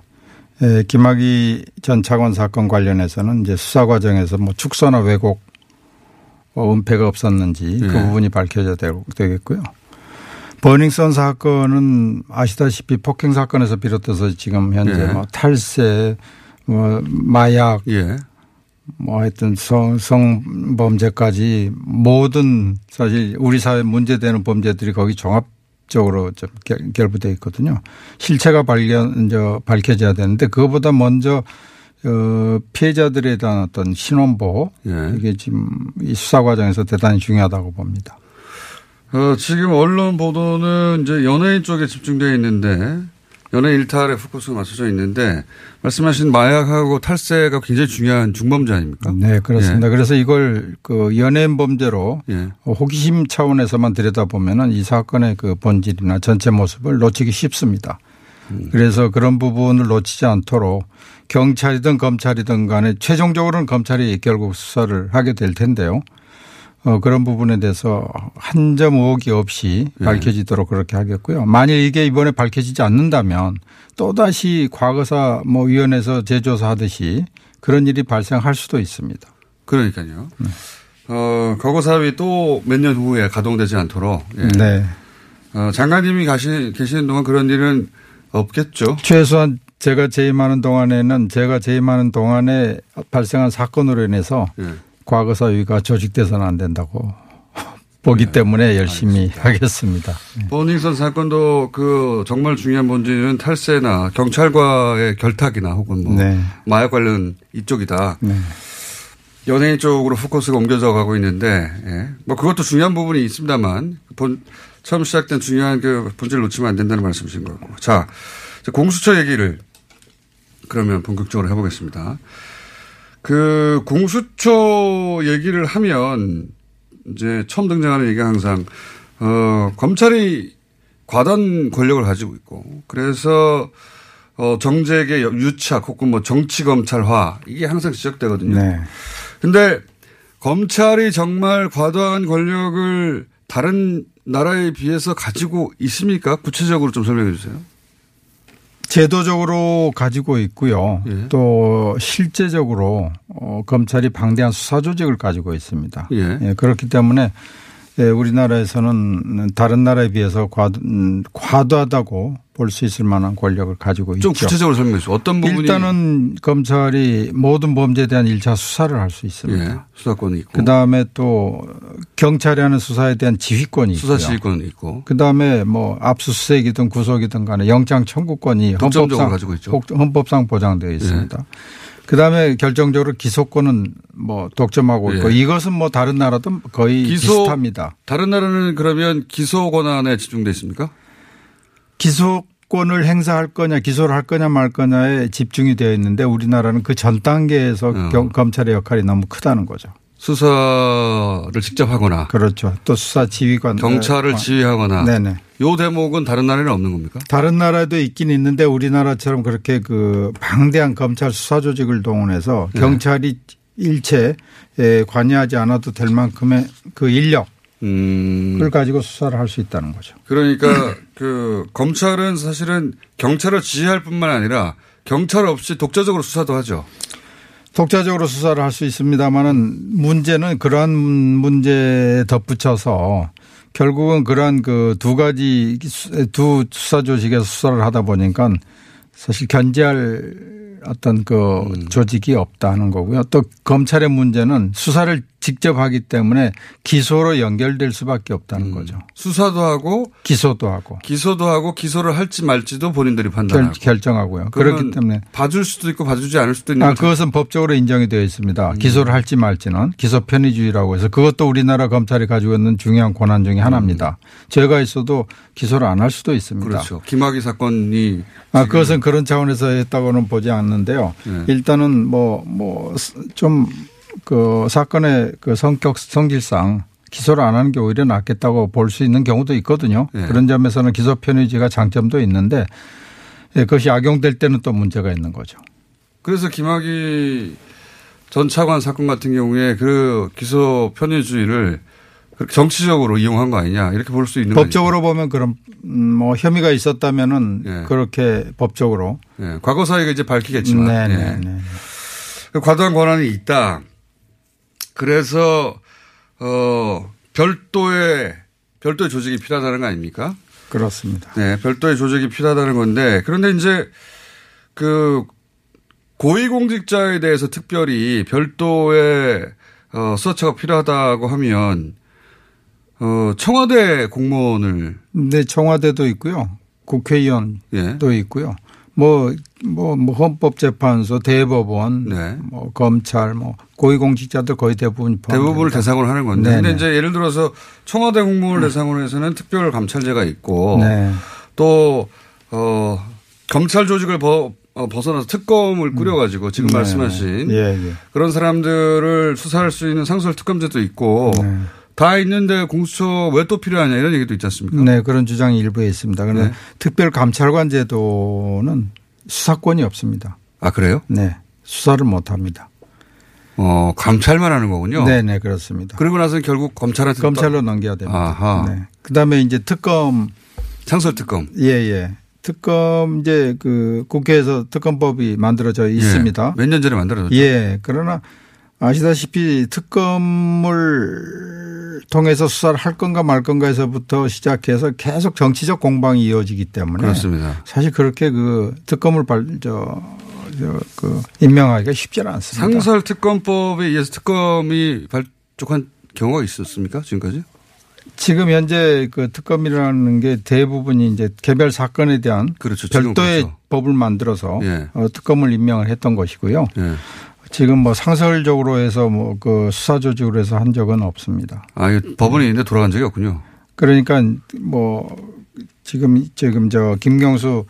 예, 김학의 전 차관 사건 관련해서는 이제 수사 과정에서 뭐 축소나 왜곡, 어, 은폐가 없었는지 그 네. 부분이 밝혀져야 되겠고요. 버닝썬 사건은 아시다시피 폭행 사건에서 비롯해서 지금 현재 네. 뭐 탈세, 뭐 마약, 예. 뭐 하여튼 성, 성범죄까지 모든 사실 우리 사회 문제되는 범죄들이 거기 종합적으로 좀 결- 결부되어 있거든요. 실체가 발견, 저, 밝혀져야 되는데 그거보다 먼저 어, 피해자들에 대한 어떤 신원보호 예. 이게 지금 이 수사 과정에서 대단히 중요하다고 봅니다. 어, 지금 언론 보도는 이제 연예인 쪽에 집중되어 있는데 연예인 일탈에 포커스가 맞춰져 있는데 말씀하신 마약하고 탈세가 굉장히 중요한 중범죄 아닙니까? 네, 그렇습니다. 예. 그래서 이걸 그 연예인 범죄로 예. 호기심 차원에서만 들여다보면은 이 사건의 그 본질이나 전체 모습을 놓치기 쉽습니다. 음. 그래서 그런 부분을 놓치지 않도록 경찰이든 검찰이든 간에 최종적으로는 검찰이 결국 수사를 하게 될 텐데요. 어, 그런 부분에 대해서 한 점 의혹이 없이 예. 밝혀지도록 그렇게 하겠고요. 만일 이게 이번에 밝혀지지 않는다면 또다시 과거사 뭐 위원회에서 재조사하듯이 그런 일이 발생할 수도 있습니다. 그러니까요. 네. 어, 거거사업이 또 몇 년 후에 가동되지 않도록. 예. 네. 어, 장관님이 가시, 계시는 동안 그런 일은 없겠죠. 최소한 제가 재임하는 동안에는 제가 재임하는 동안에 발생한 사건으로 인해서 예. 과거사위가 조직돼서는 안 된다고 보기 네. 때문에 열심히 하겠습니다. 버닝썬 사건도 그 정말 중요한 문제는 탈세나 경찰과의 결탁이나 혹은 뭐 네. 마약 관련 이쪽이다. 네. 연예인 쪽으로 포커스가 옮겨져 가고 있는데, 예. 뭐 그것도 중요한 부분이 있습니다만, 본, 처음 시작된 중요한 그 본질을 놓치면 안 된다는 말씀이신 거고. 자, 이제 공수처 얘기를 그러면 본격적으로 해보겠습니다. 그 공수처 얘기를 하면 이제 처음 등장하는 얘기가 항상, 어, 검찰이 과단 권력을 가지고 있고, 그래서 어, 정책의 유착 혹은 뭐 정치 검찰화 이게 항상 지적되거든요. 네. 근데 검찰이 정말 과도한 권력을 다른 나라에 비해서 가지고 있습니까? 구체적으로 좀 설명해 주세요. 제도적으로 가지고 있고요. 예. 또 실제적으로 어, 검찰이 방대한 수사 조직을 가지고 있습니다. 예. 그렇기 때문에 예, 우리나라에서는 다른 나라에 비해서 과, 음, 과도하다고 볼 수 있을 만한 권력을 가지고 좀 있죠. 구체적으로 설명해 주세요. 어떤 부분이 일단은 검찰이 모든 범죄에 대한 1차 수사를 할 수 있습니다. 예, 수사권이 있고 그다음에 또 경찰이 하는 수사에 대한 지휘권이. 수사 지휘권이 있고 그다음에 뭐 압수수색이든 구속이든 간에 영장 청구권이 헌법상 가지고 있죠. 헌- 헌법상 보장되어 있습니다. 그다음에 결정적으로 기소권은 뭐 독점하고 있고 예. 이것은 뭐 다른 나라도 거의 기소 비슷합니다. 다른 나라는 그러면 기소 권한에 집중돼 있습니까? 기소권을 행사할 거냐 기소를 할 거냐 말 거냐에 집중이 되어 있는데 우리나라는 그 전 단계에서 어. 경- 검찰의 역할이 너무 크다는 거죠. 수사를 직접 하거나 그렇죠. 또 수사 지휘관 경찰을 어, 지휘하거나 네네. 요 대목은 다른 나라에는 없는 겁니까? 다른 나라도 있긴 있는데 우리나라처럼 그렇게 그 방대한 검찰 수사 조직을 동원해서 네. 경찰이 일체 에, 관여하지 않아도 될 만큼의 그 인력을 음. 가지고 수사를 할 수 있다는 거죠. 그러니까 그 검찰은 사실은 경찰을 지휘할 뿐만 아니라 경찰 없이 독자적으로 수사도 하죠. 독자적으로 수사를 할 수 있습니다만은 문제는 그러한 문제에 덧붙여서 결국은 그러한 그 두 가지 수- 두 수사 조직에서 수사를 하다 보니까 사실 견제할 어떤 그 조직이 없다는 거고요. 또 검찰의 문제는 수사를 직접 하기 때문에 기소로 연결될 수밖에 없다는 거죠. 수사도 하고 기소도 하고 기소도 하고 기소를 할지 말지도 본인들이 결, 판단하고 결 정하고요. 그러면 그렇기 때문에 봐줄 수도 있고 봐주지 않을 수도 있는 아. 그것은 법적으로 인정이 되어 있습니다. 음. 기소를 할지 말지는 기소 편의주의라고 해서 그것도 우리나라 검찰이 가지고 있는 중요한 권한 중에 하나입니다. 죄가 있어도 기소를 안 할 수도 있습니다. 음. 그렇죠. 김학의 사건이 아, 그것은 그런 차원에서 했다고는 보지 않는데요. 네. 일단은 뭐, 뭐, 좀 그 사건의 그 성격, 성질상 기소를 안 하는 게 오히려 낫겠다고 볼 수 있는 경우도 있거든요. 네. 그런 점에서는 기소 편의주의가 장점도 있는데 예, 그것이 악용될 때는 또 문제가 있는 거죠. 그래서 김학의 전 차관 사건 같은 경우에 그 기소 편의주의를 정치적으로 이용한 거 아니냐 이렇게 볼 수 있는 법적으로 보면 그런 음, 뭐 혐의가 있었다면은 그렇게 법적으로? 예, 과거 사이가 이제 밝히겠지만 네, 예. 네, 네. 그 과도한 권한이 있다. 그래서 어 별도의 별도의 조직이 필요하다는 거 아닙니까? 그렇습니다. 네, 별도의 조직이 필요하다는 건데 그런데 이제 그 고위공직자에 대해서 특별히 별도의 어, 수사처가 필요하다고 하면 어, 청와대 공무원을 네, 청와대도 있고요. 국회의원도 예. 있고요. 뭐, 뭐, 뭐 헌법재판소, 대법원, 네. 뭐 검찰, 뭐 고위공직자들 거의 대부분 대부분을. 대상으로 하는 건데 네네. 근데 이제 예를 들어서 청와대 공무원을 대상으로 해서는 특별 감찰제가 있고 네. 또 어, 검찰 조직을 버, 어, 벗어나서 특검을 꾸려가지고 지금 네. 말씀하신 예, 예. 그런 사람들을 수사할 수 있는 상설 특검제도 있고 네. 다 있는데 공수처 왜 또 필요하냐 이런 얘기도 있지 않습니까? 네, 그런 주장이 일부에 있습니다. 그런데 네. 특별 감찰관 제도는 수사권이 없습니다. 아 그래요? 네, 수사를 못 합니다. 어 감찰만 하는 거군요. 네, 네, 그렇습니다. 그리고 나서는 결국 검찰한테 검찰로 또- 넘겨야 됩니다. 아하. 네. 그다음에 이제 특검 상설 특검. 예, 예. 특검 이제 그 국회에서 특검법이 만들어져 있습니다. 몇년 전에 만들어졌죠. 예. 그러나 아시다시피 특검을 통해서 수사를 할 건가 말 건가에서부터 시작해서 계속 정치적 공방이 이어지기 때문에 그렇습니다. 사실 그렇게 그 특검을 발, 저, 저, 그 임명하기가 쉽지는 않습니다. 상설 특검법에 의해서 특검이 발족한 경우가 있었습니까? 지금까지? 지금 현재 그 특검이라는 게 대부분이 이제 개별 사건에 대한 그렇죠. 별도의 그렇죠. 법을 만들어서 예. 어, 특검을 임명을 했던 것이고요. 예. 지금 뭐 상설적으로 해서 뭐 그 수사 조직으로 해서 한 적은 없습니다. 아, 법원이 있는데 돌아간 적이 없군요. 그러니까 뭐 지금 지금 저 김경수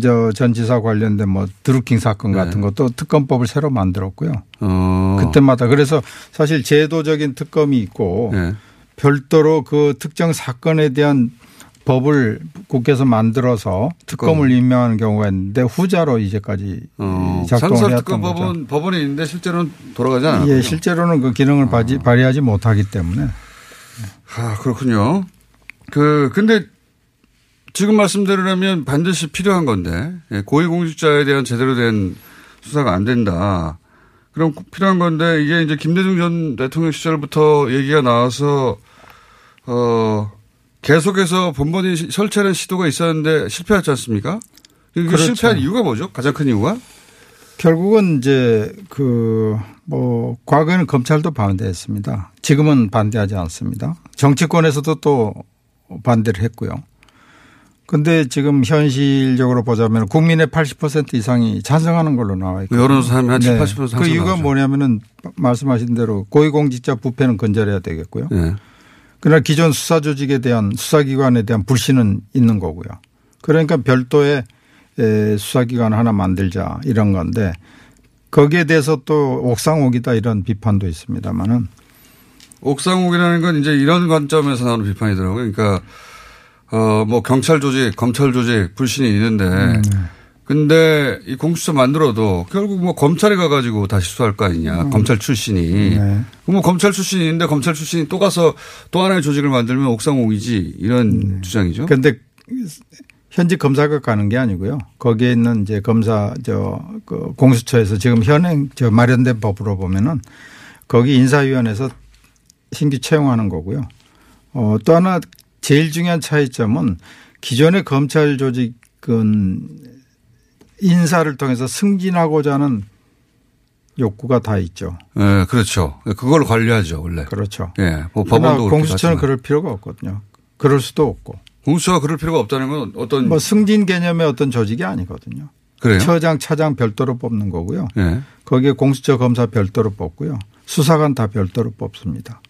저전 지사 관련된 뭐 드루킹 사건 네. 같은 것도 특검법을 새로 만들었고요. 어. 그때마다 그래서 사실 제도적인 특검이 있고 예. 별도로 그 특정 사건에 대한 법을 국회에서 만들어서 특검을 임명하는 경우가 있는데 후자로 이제까지 어. 작동을 해왔던 거죠. 특검법은 법원이 있는데 실제로는 돌아가지 않았군요. 예, 실제로는 그 기능을 발휘- 발휘하지 못하기 때문에 아, 그렇군요. 그, 근데 지금 말씀대로라면 반드시 필요한 건데, 예, 고위공직자에 대한 제대로 된 수사가 안 된다. 그럼 꼭 필요한 건데, 이게 이제 김대중 전 대통령 시절부터 얘기가 나와서, 어, 계속해서 본본이 시- 설치하는 시도가 있었는데 실패하지 않습니까? 그렇죠. 실패한 이유가 뭐죠? 가장 큰 이유가? 결국은 이제 그 뭐 과거에는 검찰도 반대했습니다. 지금은 반대하지 않습니다. 정치권에서도 또 반대를 했고요. 근데 지금 현실적으로 보자면 국민의 80% 이상이 찬성하는 걸로 나와 있고. 여론조사 하면 한 7, 80%그 상승 이유가 나오죠. 뭐냐면은 말씀하신 대로 고위공직자 부패는 건절해야 되겠고요. 예. 그러나 기존 수사 조직에 대한 수사기관에 대한 불신은 있는 거고요. 그러니까 별도의 에, 수사기관 하나 만들자 이런 건데 거기에 대해서 또 옥상옥이다 이런 비판도 있습니다만은 옥상옥이라는 건 이제 이런 관점에서 나오는 비판이더라고요. 그러니까 어 뭐 경찰 조직, 검찰 조직 불신이 있는데 음. 근데 이 공수처 만들어도 결국 뭐 검찰에 가가지고 다시 수사할 거 아니냐. 음. 검찰 출신이. 네. 뭐 검찰 출신이 있는데 검찰 출신이 또 가서 또 하나의 조직을 만들면 옥상옥이지 이런 주장이죠. 그런데 현직 검사가 가는 게 아니고요. 거기에 있는 이제 검사 저 그 공수처에서 지금 현행 저 마련된 법으로 보면은 거기 인사위원회에서 신규 채용하는 거고요. 어, 또 하나 제일 중요한 차이점은 기존의 검찰 조직은 인사를 통해서 승진하고자 하는 욕구가 다 있죠. 예, 그렇죠. 그걸 관리하죠, 원래. 그렇죠. 예. 뭐 그러나 법원도 공수처는 그럴 필요가 없거든요. 그럴 수도 없고. 공수처가 그럴 필요가 없다는 건 어떤 뭐 승진 개념의 어떤 조직이 아니거든요. 그래요? 처장, 차장 별도로 뽑는 거고요. 예. 거기에 공수처 검사 별도로 뽑고요. 수사관 다 별도로 뽑습니다.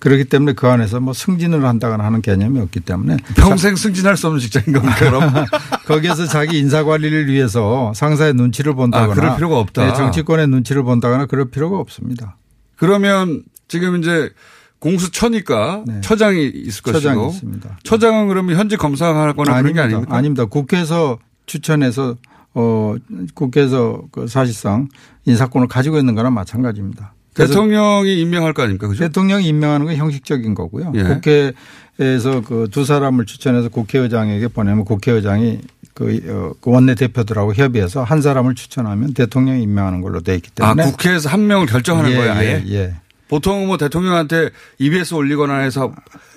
그렇기 때문에 그 안에서 뭐 승진을 한다거나 하는 개념이 없기 때문에 평생 승진할 수 없는 직장인 겁니까, 그럼? 거기에서 자기 인사 관리를 위해서 상사의 눈치를 본다거나 아, 그럴 필요가 없다. 네, 정치권의 눈치를 본다거나 그럴 필요가 없습니다. 그러면 지금 이제 공수처니까 처장이 있을 것이고 네. 처장이 있습니다. 처장은 그러면 현직 검사하거나 그런 게 아닙니까? 아닙니다. 국회에서 추천해서 어 국회에서 그 사실상 인사권을 가지고 있는 거나 마찬가지입니다. 대통령이 임명할 거 아닙니까? 그죠? 대통령이 임명하는 건 형식적인 거고요. 예. 국회에서 그 두 사람을 추천해서 국회의장에게 보내면 국회의장이 그, 어, 그 원내 대표들하고 협의해서 한 사람을 추천하면 대통령이 임명하는 걸로 돼 있기 아, 때문에 국회에서 한 명을 결정하는 예, 거예요? 예, 예. 보통 뭐 대통령한테 EBS 올리거나 해서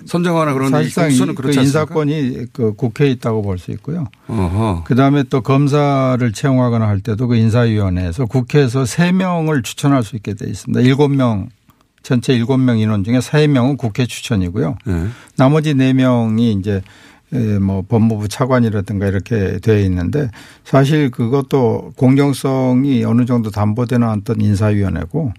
선정하거나 그런데 사실상 이- 그? 인사권이 그 국회에 있다고 볼 수 있고요. 그 다음에 또 검사를 채용하거나 할 때도 그 인사위원회에서 국회에서 세명을 추천할 수 있게 돼 있습니다. 일곱 명 전체 일곱 명 인원 중에 세명은 국회 추천이고요. 네. 나머지 네명이 이제 에, 뭐 법무부 차관이라든가 이렇게 되어 있는데 사실 그것도 공정성이 어느 정도 담보되는 어떤 인사위원회고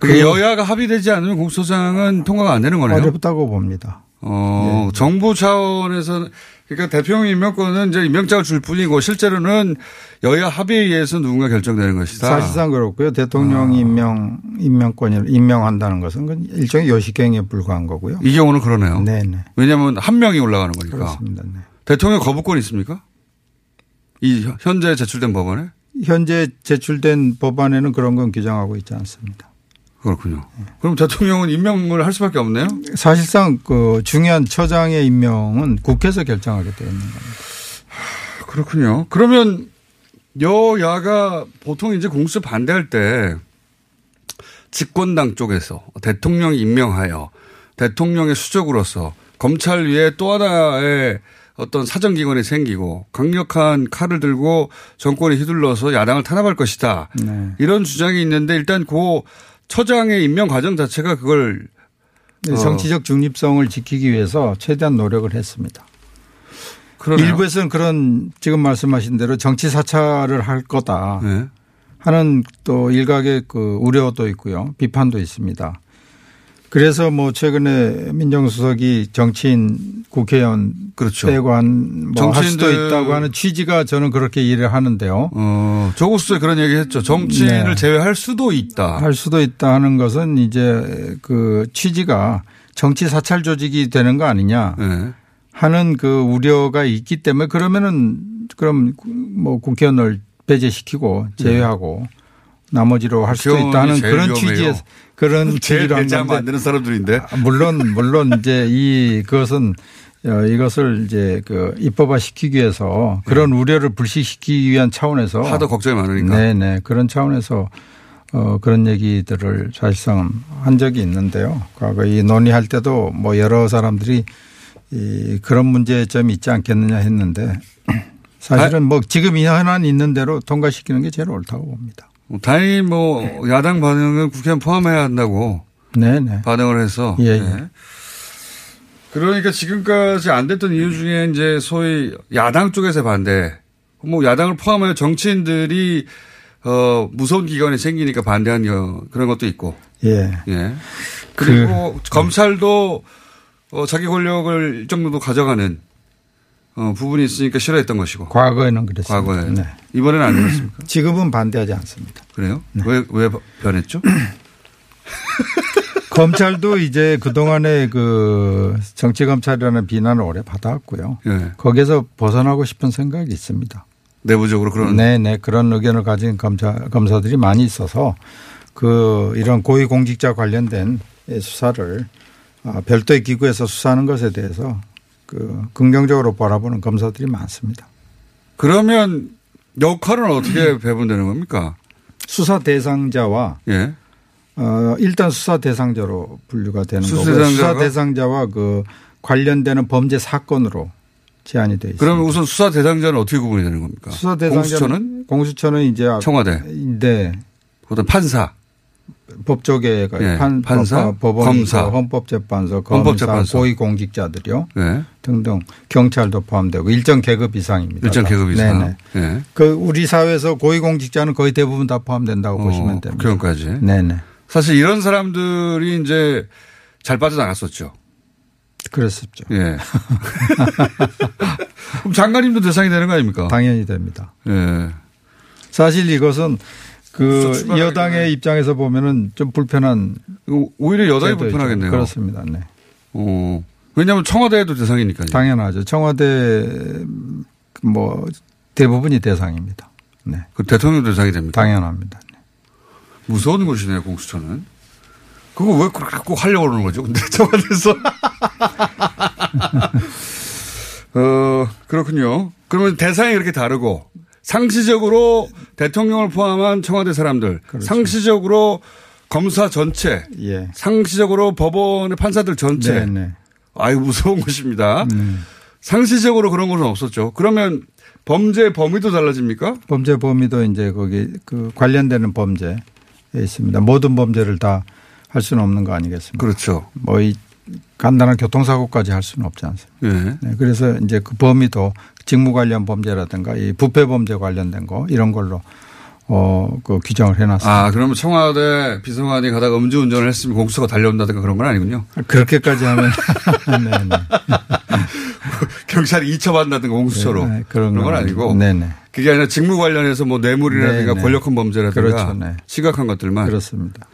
그 여야가 합의되지 않으면 공수처장은 통과가 안 되는 거네요. 어렵다고 봅니다. 어, 예. 정부 차원에서 그러니까 대통령 임명권은 이제 임명장을 줄 뿐이고 실제로는 여야 합의에 의해서 누군가 결정되는 것이다. 사실상 그렇고요. 대통령 아. 임명 임명권을 임명한다는 것은 일종의 요식행위에 불과한 거고요. 이 경우는 그러네요. 네네. 왜냐하면 한 명이 올라가는 거니까. 그렇습니다. 네. 대통령 거부권 있습니까? 이 현재 제출된 법안에? 현재 제출된 법안에는 그런 건 규정하고 있지 않습니다. 그렇군요. 그럼 대통령은 임명을 할 수밖에 없네요? 사실상 그 중요한 처장의 임명은 국회에서 결정하게 되어 있는 겁니다. 그렇군요. 그러면 여야가 보통 이제 공수처 반대할 때 집권당 쪽에서 대통령이 임명하여 대통령의 수적으로서 검찰 위에 또 하나의 어떤 사정기관이 생기고 강력한 칼을 들고 정권에 휘둘러서 야당을 탄압할 것이다. 네. 이런 주장이 있는데 일단 그 처장의 임명 과정 자체가 그걸 네, 어, 정치적 중립성을 지키기 위해서 최대한 노력을 했습니다. 그러네요. 일부에서는 그런 지금 말씀하신 대로 정치 사찰을 할 거다 네. 하는 또 일각의 그 우려도 있고요. 비판도 있습니다. 그래서 뭐 최근에 민정수석이 정치인 국회의원 그렇죠. 빼고 한뭐할 수도 있다고 하는 취지가 저는 그렇게 이해를 하는데요. 어, 조국수에 그런 얘기 했죠. 정치인을 네. 제외할 수도 있다. 할 수도 있다 하는 것은 이제 그 취지가 정치 사찰 조직이 되는 거 아니냐 네. 하는 그 우려가 있기 때문에 그러면은 그럼 뭐 국회의원을 배제시키고 제외하고 나머지로 할 수도 국회의원이 있다는 그런. 취지의 그런 취지로 한 건데 안 되는 사람들인데. 아, 물론 물론 이제 이 그것은 어, 이것을 이제 그 입법화 시키기 위해서 그런 우려를 불식시키기 위한 차원에서 네. 하도 걱정이 많으니까. 네네 그런 차원에서 어 그런 얘기들을 사실상 한 적이 있는데요. 과거 이 논의할 때도 뭐 여러 사람들이 이 그런 문제점이 있지 않겠느냐 했는데 사실은 뭐 지금 이 현안 있는 대로 통과시키는 게 제일 옳다고 봅니다. 다행히 뭐 야당 반응은 국회의원 포함해야 한다고 네네. 반응을 해서. 예, 예. 네. 그러니까 지금까지 안 됐던 이유 중에 이제 소위 야당 쪽에서 반대. 뭐 야당을 포함하여 정치인들이 어 무서운 기관이 생기니까 반대한 여- 그런 것도 있고. 예. 예. 그리고 검찰도 어 자기 권력을 일정 정도 가져가는 어 부분이 있으니까 싫어했던 것이고. 과거에는 그랬습니다. 과거에. 네. 이번에는 안 그렇습니까? 지금은 반대하지 않습니다. 그래요? 왜, 왜 변했죠? 검찰도 이제 그동안에 그 정치검찰이라는 비난을 오래 받아왔고요. 예. 거기에서 벗어나고 싶은 생각이 있습니다. 내부적으로 그런. 네네. 그런 의견을 가진 검사, 검사들이 많이 있어서 그 이런 고위공직자 관련된 수사를 아, 별도의 기구에서 수사하는 것에 대해서 그 긍정적으로 바라보는 검사들이 많습니다. 그러면 역할은 어떻게 배분되는 겁니까? 수사 대상자와 예. 어, 일단 수사 대상자로 분류가 되는 수사 거고? 수사 대상자와 그 관련되는 범죄 사건으로 제한이 돼 있습니다. 그러면 우선 수사 대상자는 어떻게 구분이 되는 겁니까? 수사 대상자는 공수처는 공수처는 이제 청와대. 네. 보통 판사. 법조계가 예, 판, 판사, 법, 법원, 검사. 헌법재판소, 검사, 헌법재판소. 고위공직자들이요. 네. 등등 경찰도 포함되고 일정 계급 이상입니다. 일정 다. 계급 이상. 네네. 예. 그 우리 사회에서 고위공직자는 거의 대부분 다 포함된다고 보시면 됩니다. 어, 국회의원까지. 네네. 사실 이런 사람들이 이제 잘 빠져나갔었죠. 그랬었죠. 예. 그럼 장관님도 대상이 되는 거 아닙니까? 당연히 됩니다. 예. 사실 이것은 그 여당의 입장에서 보면은 좀 불편한 오히려 여당이. 불편하겠네요. 그렇습니다. 네. 어. 왜냐하면 청와대에도 대상이니까요. 당연하죠. 청와대 뭐 대부분이 대상입니다. 네. 그 대통령 대상이 됩니다. 당연합니다. 무서운 곳이네요, 공수처는. 그거 왜 그렇게 꼭 하려고 그러는 거죠? 근데 청와대에서. 어, 그렇군요. 그러면 대상이 이렇게 다르고 상시적으로 대통령을 포함한 청와대 사람들, 상시적으로 검사 전체, 예. 상시적으로 법원의 판사들 전체. 네, 네. 아유, 무서운 것입니다. 상시적으로 그런 것은 없었죠. 그러면 범죄 범위도 달라집니까? 범죄 범위도 이제 거기 그 관련되는 범죄에 있습니다. 모든 범죄를 다 할 수는 없는 거 아니겠습니까? 그렇죠. 뭐 이 간단한 교통사고까지 할 수는 없지 않습니까? 예. 네, 그래서 이제 그 범위도 직무 관련 범죄라든가 이 부패 범죄 관련된 거 이런 걸로 어, 그 규정을 해놨습니다. 아, 그러면 청와대 비서관이 가다가 음주운전을 했으면 공수처가 달려온다든가 그런 건 아니군요. 그렇게까지 하면 네, 네. 경찰이 이첩한다든가 공수처로 네, 그런, 그런 건건 아니고 네네. 그게 아니라 직무 관련해서 뭐 뇌물이라든가 네, 네. 권력형 범죄라든가 그렇죠, 네. 심각한 것들만 그렇습니다.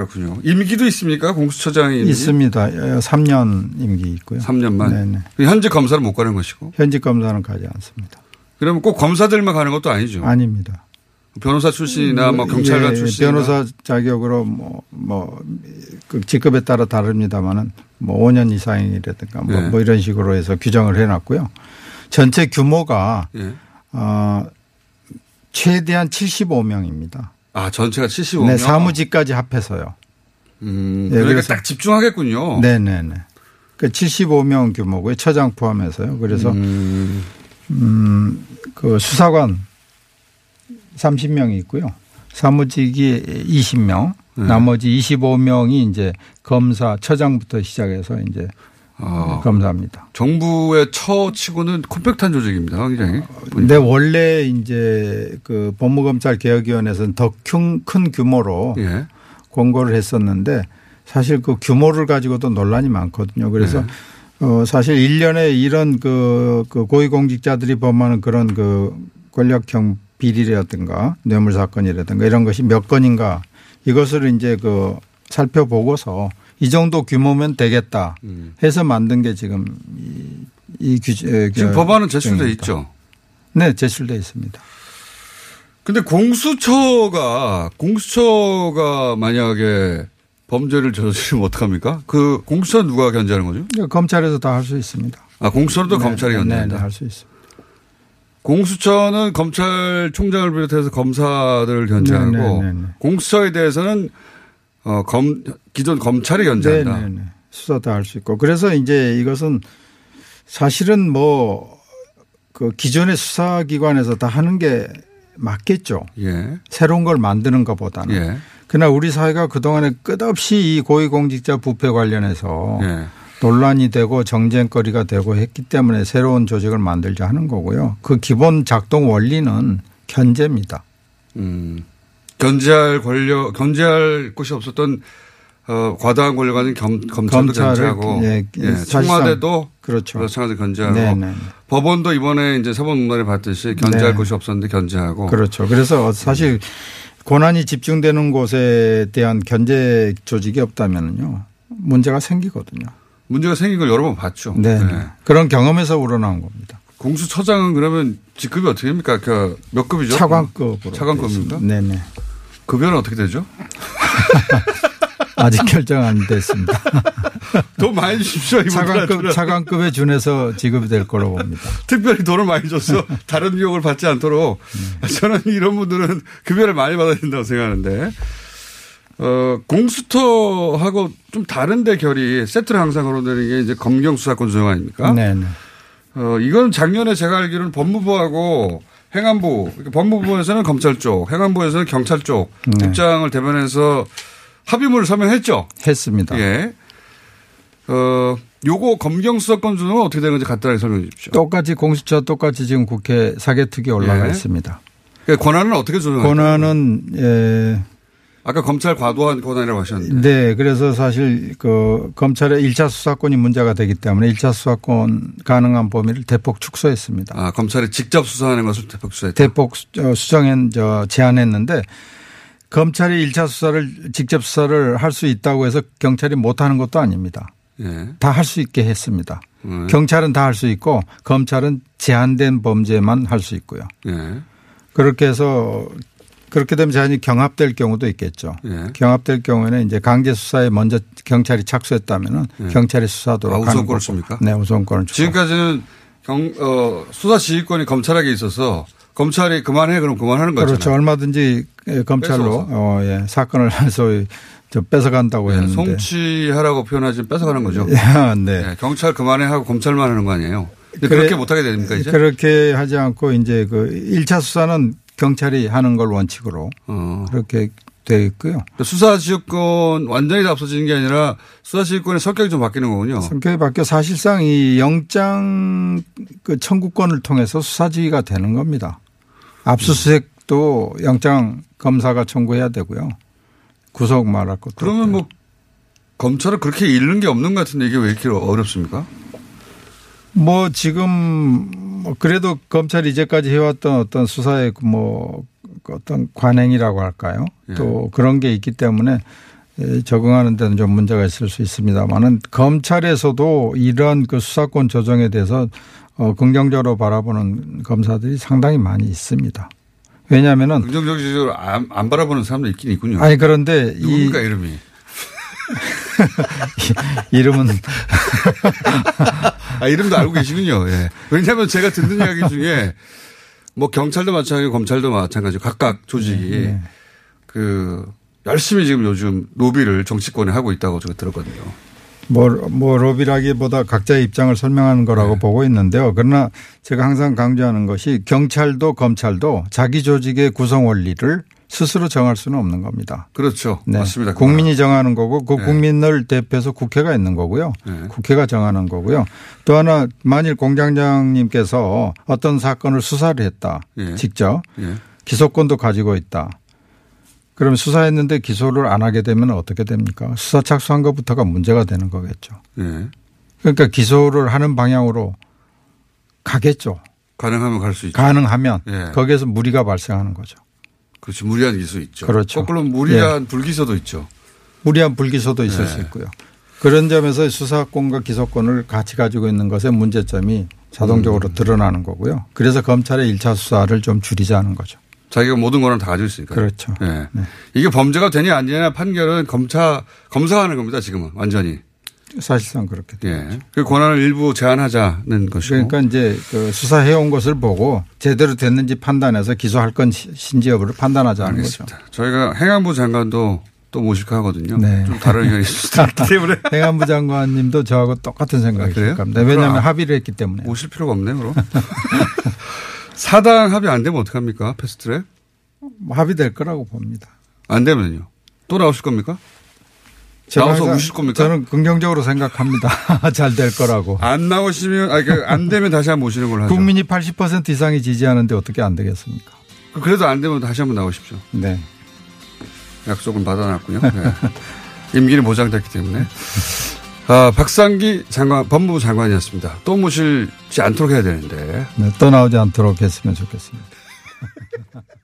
그렇군요. 임기도 있습니까? 공수처장이 임기? 있습니다. 3년 임기 있고요. 3년만. 네네. 현직 검사는 못 가는 것이고. 현직 검사는 가지 않습니다. 그러면 꼭 검사들만 가는 것도 아니죠. 아닙니다. 변호사 출신이나 뭐 경찰관 예, 출신 변호사 자격으로 뭐, 뭐, 그 직급에 따라 다릅니다만은 뭐 5년 이상이라든가 뭐, 예. 뭐 이런 식으로 해서 규정을 해 놨고요. 전체 규모가 예. 어, 최대한 75명입니다. 아 전체가 75명. 네, 사무직까지 합해서요. 음, 예, 그러니까 딱 집중하겠군요. 네 네 네. 그 75명 규모고요. 처장 포함해서요. 그래서 음, 음, 그 수사관 30명이 있고요. 사무직이 20명, 네. 나머지 25명이 이제 검사, 처장부터 시작해서 이제 아. 검사입니다. 정부의 처치고는 콤팩트한 조직입니다. 굉장히. 근데 원래 이제 그 법무검찰 개혁위원회에서는 더큰 규모로 예. 권고를 했었는데 사실 그 규모를 가지고도 논란이 많거든요. 그래서 네. 어 사실 1년에 이런 그, 그 고위공직자들이 범하는 그런 그 권력형 비리라든가 뇌물 사건이라든가 이런 것이 몇 건인가 이것을 이제 그 살펴보고서 이 정도 규모면 되겠다 해서 만든 게 지금 이, 이 규제 음. 지금 그 법안은 제출돼. 있죠. 네, 제출돼 있습니다. 근데 공수처가 공수처가 만약에 범죄를 저지르면 어떡합니까? 그 공수처는 누가 견제하는 거죠? 검찰에서 다 할 수 있습니다. 아 공수처도 네, 검찰이 네, 견제한다. 네, 할수 있습니다. 공수처는 검찰총장을 비롯해서 검사들을 견제하고 네, 네, 네, 네. 공수처에 대해서는 어, 검, 기존 검찰이 견제한다. 네, 네, 네. 수사 다 할 수 있고. 그래서 이제 이것은 사실은 뭐 그 기존의 수사기관에서 다 하는 게 맞겠죠. 예. 새로운 걸 만드는 것보다는. 예. 그러나 우리 사회가 그동안에 끝없이 이 고위공직자 부패 관련해서 예. 논란이 되고 정쟁거리가 되고 했기 때문에 새로운 조직을 만들자 하는 거고요. 그 기본 작동 원리는 견제입니다. 음. 견제할 권력, 견제할 곳이 없었던 어, 과다한 권력 가진 검, 검찰도 견제하고 예, 예, 사실상 청와대도 그렇죠. 마찬가지 견제하고 네, 네. 법원도 이번에 이제 사법농단에 봤듯이 견제할 네. 곳이 없었는데 견제하고 그렇죠. 그래서 사실 고난이 집중되는 곳에 대한 견제 조직이 없다면요 문제가 생기거든요. 문제가 생긴 걸 여러 번 봤죠. 네. 그런 경험에서 우러나온 겁니다. 공수처장은 그러면 직급이 어떻게 됩니까? 그 몇 급이죠? 차관급으로. 차관급입니까? 네네. 급여는 어떻게 되죠? 아직 결정 안 됐습니다. 돈 많이 주십시오. 차관급, 차관급에 준해서 지급이 될 거로 봅니다. 특별히 돈을 많이 줘서 다른 비용을 받지 않도록 저는 이런 분들은 급여를 많이 받아야 된다고 생각하는데 어, 공수처하고 좀 다른데 결이 세트로 항상 거론되는 게 이제 검경수사권 조정 아닙니까? 네네. 어, 이건 작년에 제가 알기로는 법무부하고 행안부, 법무부에서는 검찰 쪽, 행안부에서는 경찰 쪽 네. 입장을 대변해서 합의문을 서명했죠. 했습니다. 예. 어, 요거 검경수사권 조정은 어떻게 되는지 간단하게 설명해 주십시오. 똑같이 공수처 똑같이 지금 국회 사개특위 올라가 예. 있습니다. 그러니까 권한은 어떻게 조정할까요? 권한은 예. 아까 검찰 과도한 권한이라고 하셨는데. 네, 그래서 사실 그 검찰의 1차 수사권이 문제가 되기 때문에 1차 수사권 가능한 범위를 대폭 축소했습니다. 아, 검찰이 직접 수사하는 것을 대폭 수사했다. 대폭 수- 어, 수정한 저 제안했는데 검찰이 1차 수사를 직접 수사를 할 수 있다고 해서 경찰이 못 하는 것도 아닙니다. 예. 다할 수 있게 했습니다. 네. 경찰은 다 할 수 있고 검찰은 제한된 범죄만 할 수 있고요. 예. 그렇게 해서 그렇게 되면 자연히 경합될 경우도 있겠죠. 예. 경합될 경우에는 이제 강제 수사에 먼저 경찰이 착수했다면은 예. 경찰이 수사하도록 아, 우선권을. 줍니까? 네, 우선권을 주고. 지금까지는 경, 어, 수사 지휘권이 검찰에게 있어서 검찰이 그만해 그럼 그만하는 거죠. 그렇죠. 얼마든지 검찰로 뺏어서. 어, 예. 사건을 소위 저 뺏어간다고 했는데. 송치하라고 표현하지 뺏어가는 거죠. 네. 예, 경찰 그만해 하고 검찰만 하는 거 아니에요. 그래- 그렇게 못하게 됩니까 이제? 그렇게 하지 않고 이제 그 1차 수사는 경찰이 하는 걸 원칙으로 어. 그렇게 되어 있고요. 수사 지휘권 완전히 다 없어지는 게 아니라 수사 지휘권의 성격이 좀 바뀌는 거군요. 성격이 바뀌어 사실상 이 영장 그 청구권을 통해서 수사지휘가 되는 겁니다. 압수수색도 영장 검사가 청구해야 되고요. 구속 말할 것도. 그러면 뭐 검찰은 그렇게 잃는 게 없는 것 같은데 이게 왜 이렇게 어렵습니까? 뭐 지금 뭐 그래도 검찰이 이제까지 해왔던 어떤 수사의 그뭐 어떤 관행이라고 할까요? 예. 또 그런 게 있기 때문에 에, 적응하는 데는 좀 문제가 있을 수 있습니다만은 검찰에서도 이런 그 수사권 조정에 대해서 어, 긍정적으로 바라보는 검사들이 상당히 많이 있습니다. 왜냐하면은 긍정적으로 안, 안 바라보는 사람도 있긴 있군요. 아니 그런데 이 누굽니까 이름이? 이름은 아, 이름도 알고 계시군요. 예. 왜냐하면 제가 듣는 이야기 중에 뭐 경찰도 마찬가지고 검찰도 마찬가지고 각각 조직이 네. 그 열심히 지금 요즘 로비를 정치권에 하고 있다고 제가 들었거든요. 뭐, 뭐, 로비라기보다 각자의 입장을 설명하는 거라고 네. 보고 있는데요. 그러나 제가 항상 강조하는 것이 경찰도 검찰도 자기 조직의 구성 원리를 스스로 정할 수는 없는 겁니다. 그렇죠. 네. 맞습니다. 국민이 정하는 거고 그 네. 국민을 대표해서 국회가 있는 거고요. 네. 국회가 정하는 거고요. 또 하나 만일 공장장님께서 어떤 사건을 수사를 했다. 예. 직접 예. 기소권도 가지고 있다. 그럼 수사했는데 기소를 안 하게 되면 어떻게 됩니까? 수사 착수한 것부터가 문제가 되는 거겠죠. 예. 그러니까 기소를 하는 방향으로 가겠죠. 가능하면 갈 수 있죠. 가능하면 예. 거기에서 무리가 발생하는 거죠. 그렇죠. 무리한 기소 있죠. 그렇죠. 거꾸로 무리한 불기소도 있죠. 무리한 불기소도 있을 네. 수 있고요. 그런 점에서 수사권과 기소권을 같이 가지고 있는 것의 문제점이 자동적으로 음. 드러나는 거고요. 그래서 검찰의 1차 수사를 좀 줄이자는 거죠. 자기가 모든 권한을 다 가지고 있으니까. 그렇죠. 예. 이게 범죄가 되냐 아니냐 판결은 검사 검사하는 겁니다. 지금은 완전히. 사실상 그렇게 예. 그 권한을 일부 제한하자는 것이고. 그러니까 이제 그 수사해온 것을 보고 제대로 됐는지 판단해서 기소할 건지 여부를 판단하자는 거죠. 알겠습니다. 저희가 행안부 장관도 또 모실까 하거든요. 네. 좀 다른 의견이 있을 수도 있기 때문에. 행안부 장관님도 저하고 똑같은 생각이실 그래요? 겁니다. 왜냐하면 그럼 합의를 했기 때문에. 모실 필요가 없네, 그럼. 사당 합의 안 되면 어떡합니까? 패스트트랙? 뭐 합의될 거라고 봅니다. 안 되면요. 또 나오실 겁니까? 나와서 우실 겁니까? 저는 긍정적으로 생각합니다. 잘 될 거라고. 안 나오시면, 아니, 그안 되면 다시 한번 모시는 걸로 하죠. 국민이 80% 이상이 지지하는데 어떻게 안 되겠습니까? 그래도 안 되면 다시 한번 나오십시오. 네. 약속은 받아놨군요. 네. 임기는 보장됐기 때문에. 아, 박상기 장관, 법무부 장관이었습니다. 또 모실지 않도록 해야 되는데. 네, 또 나오지 않도록 했으면 좋겠습니다.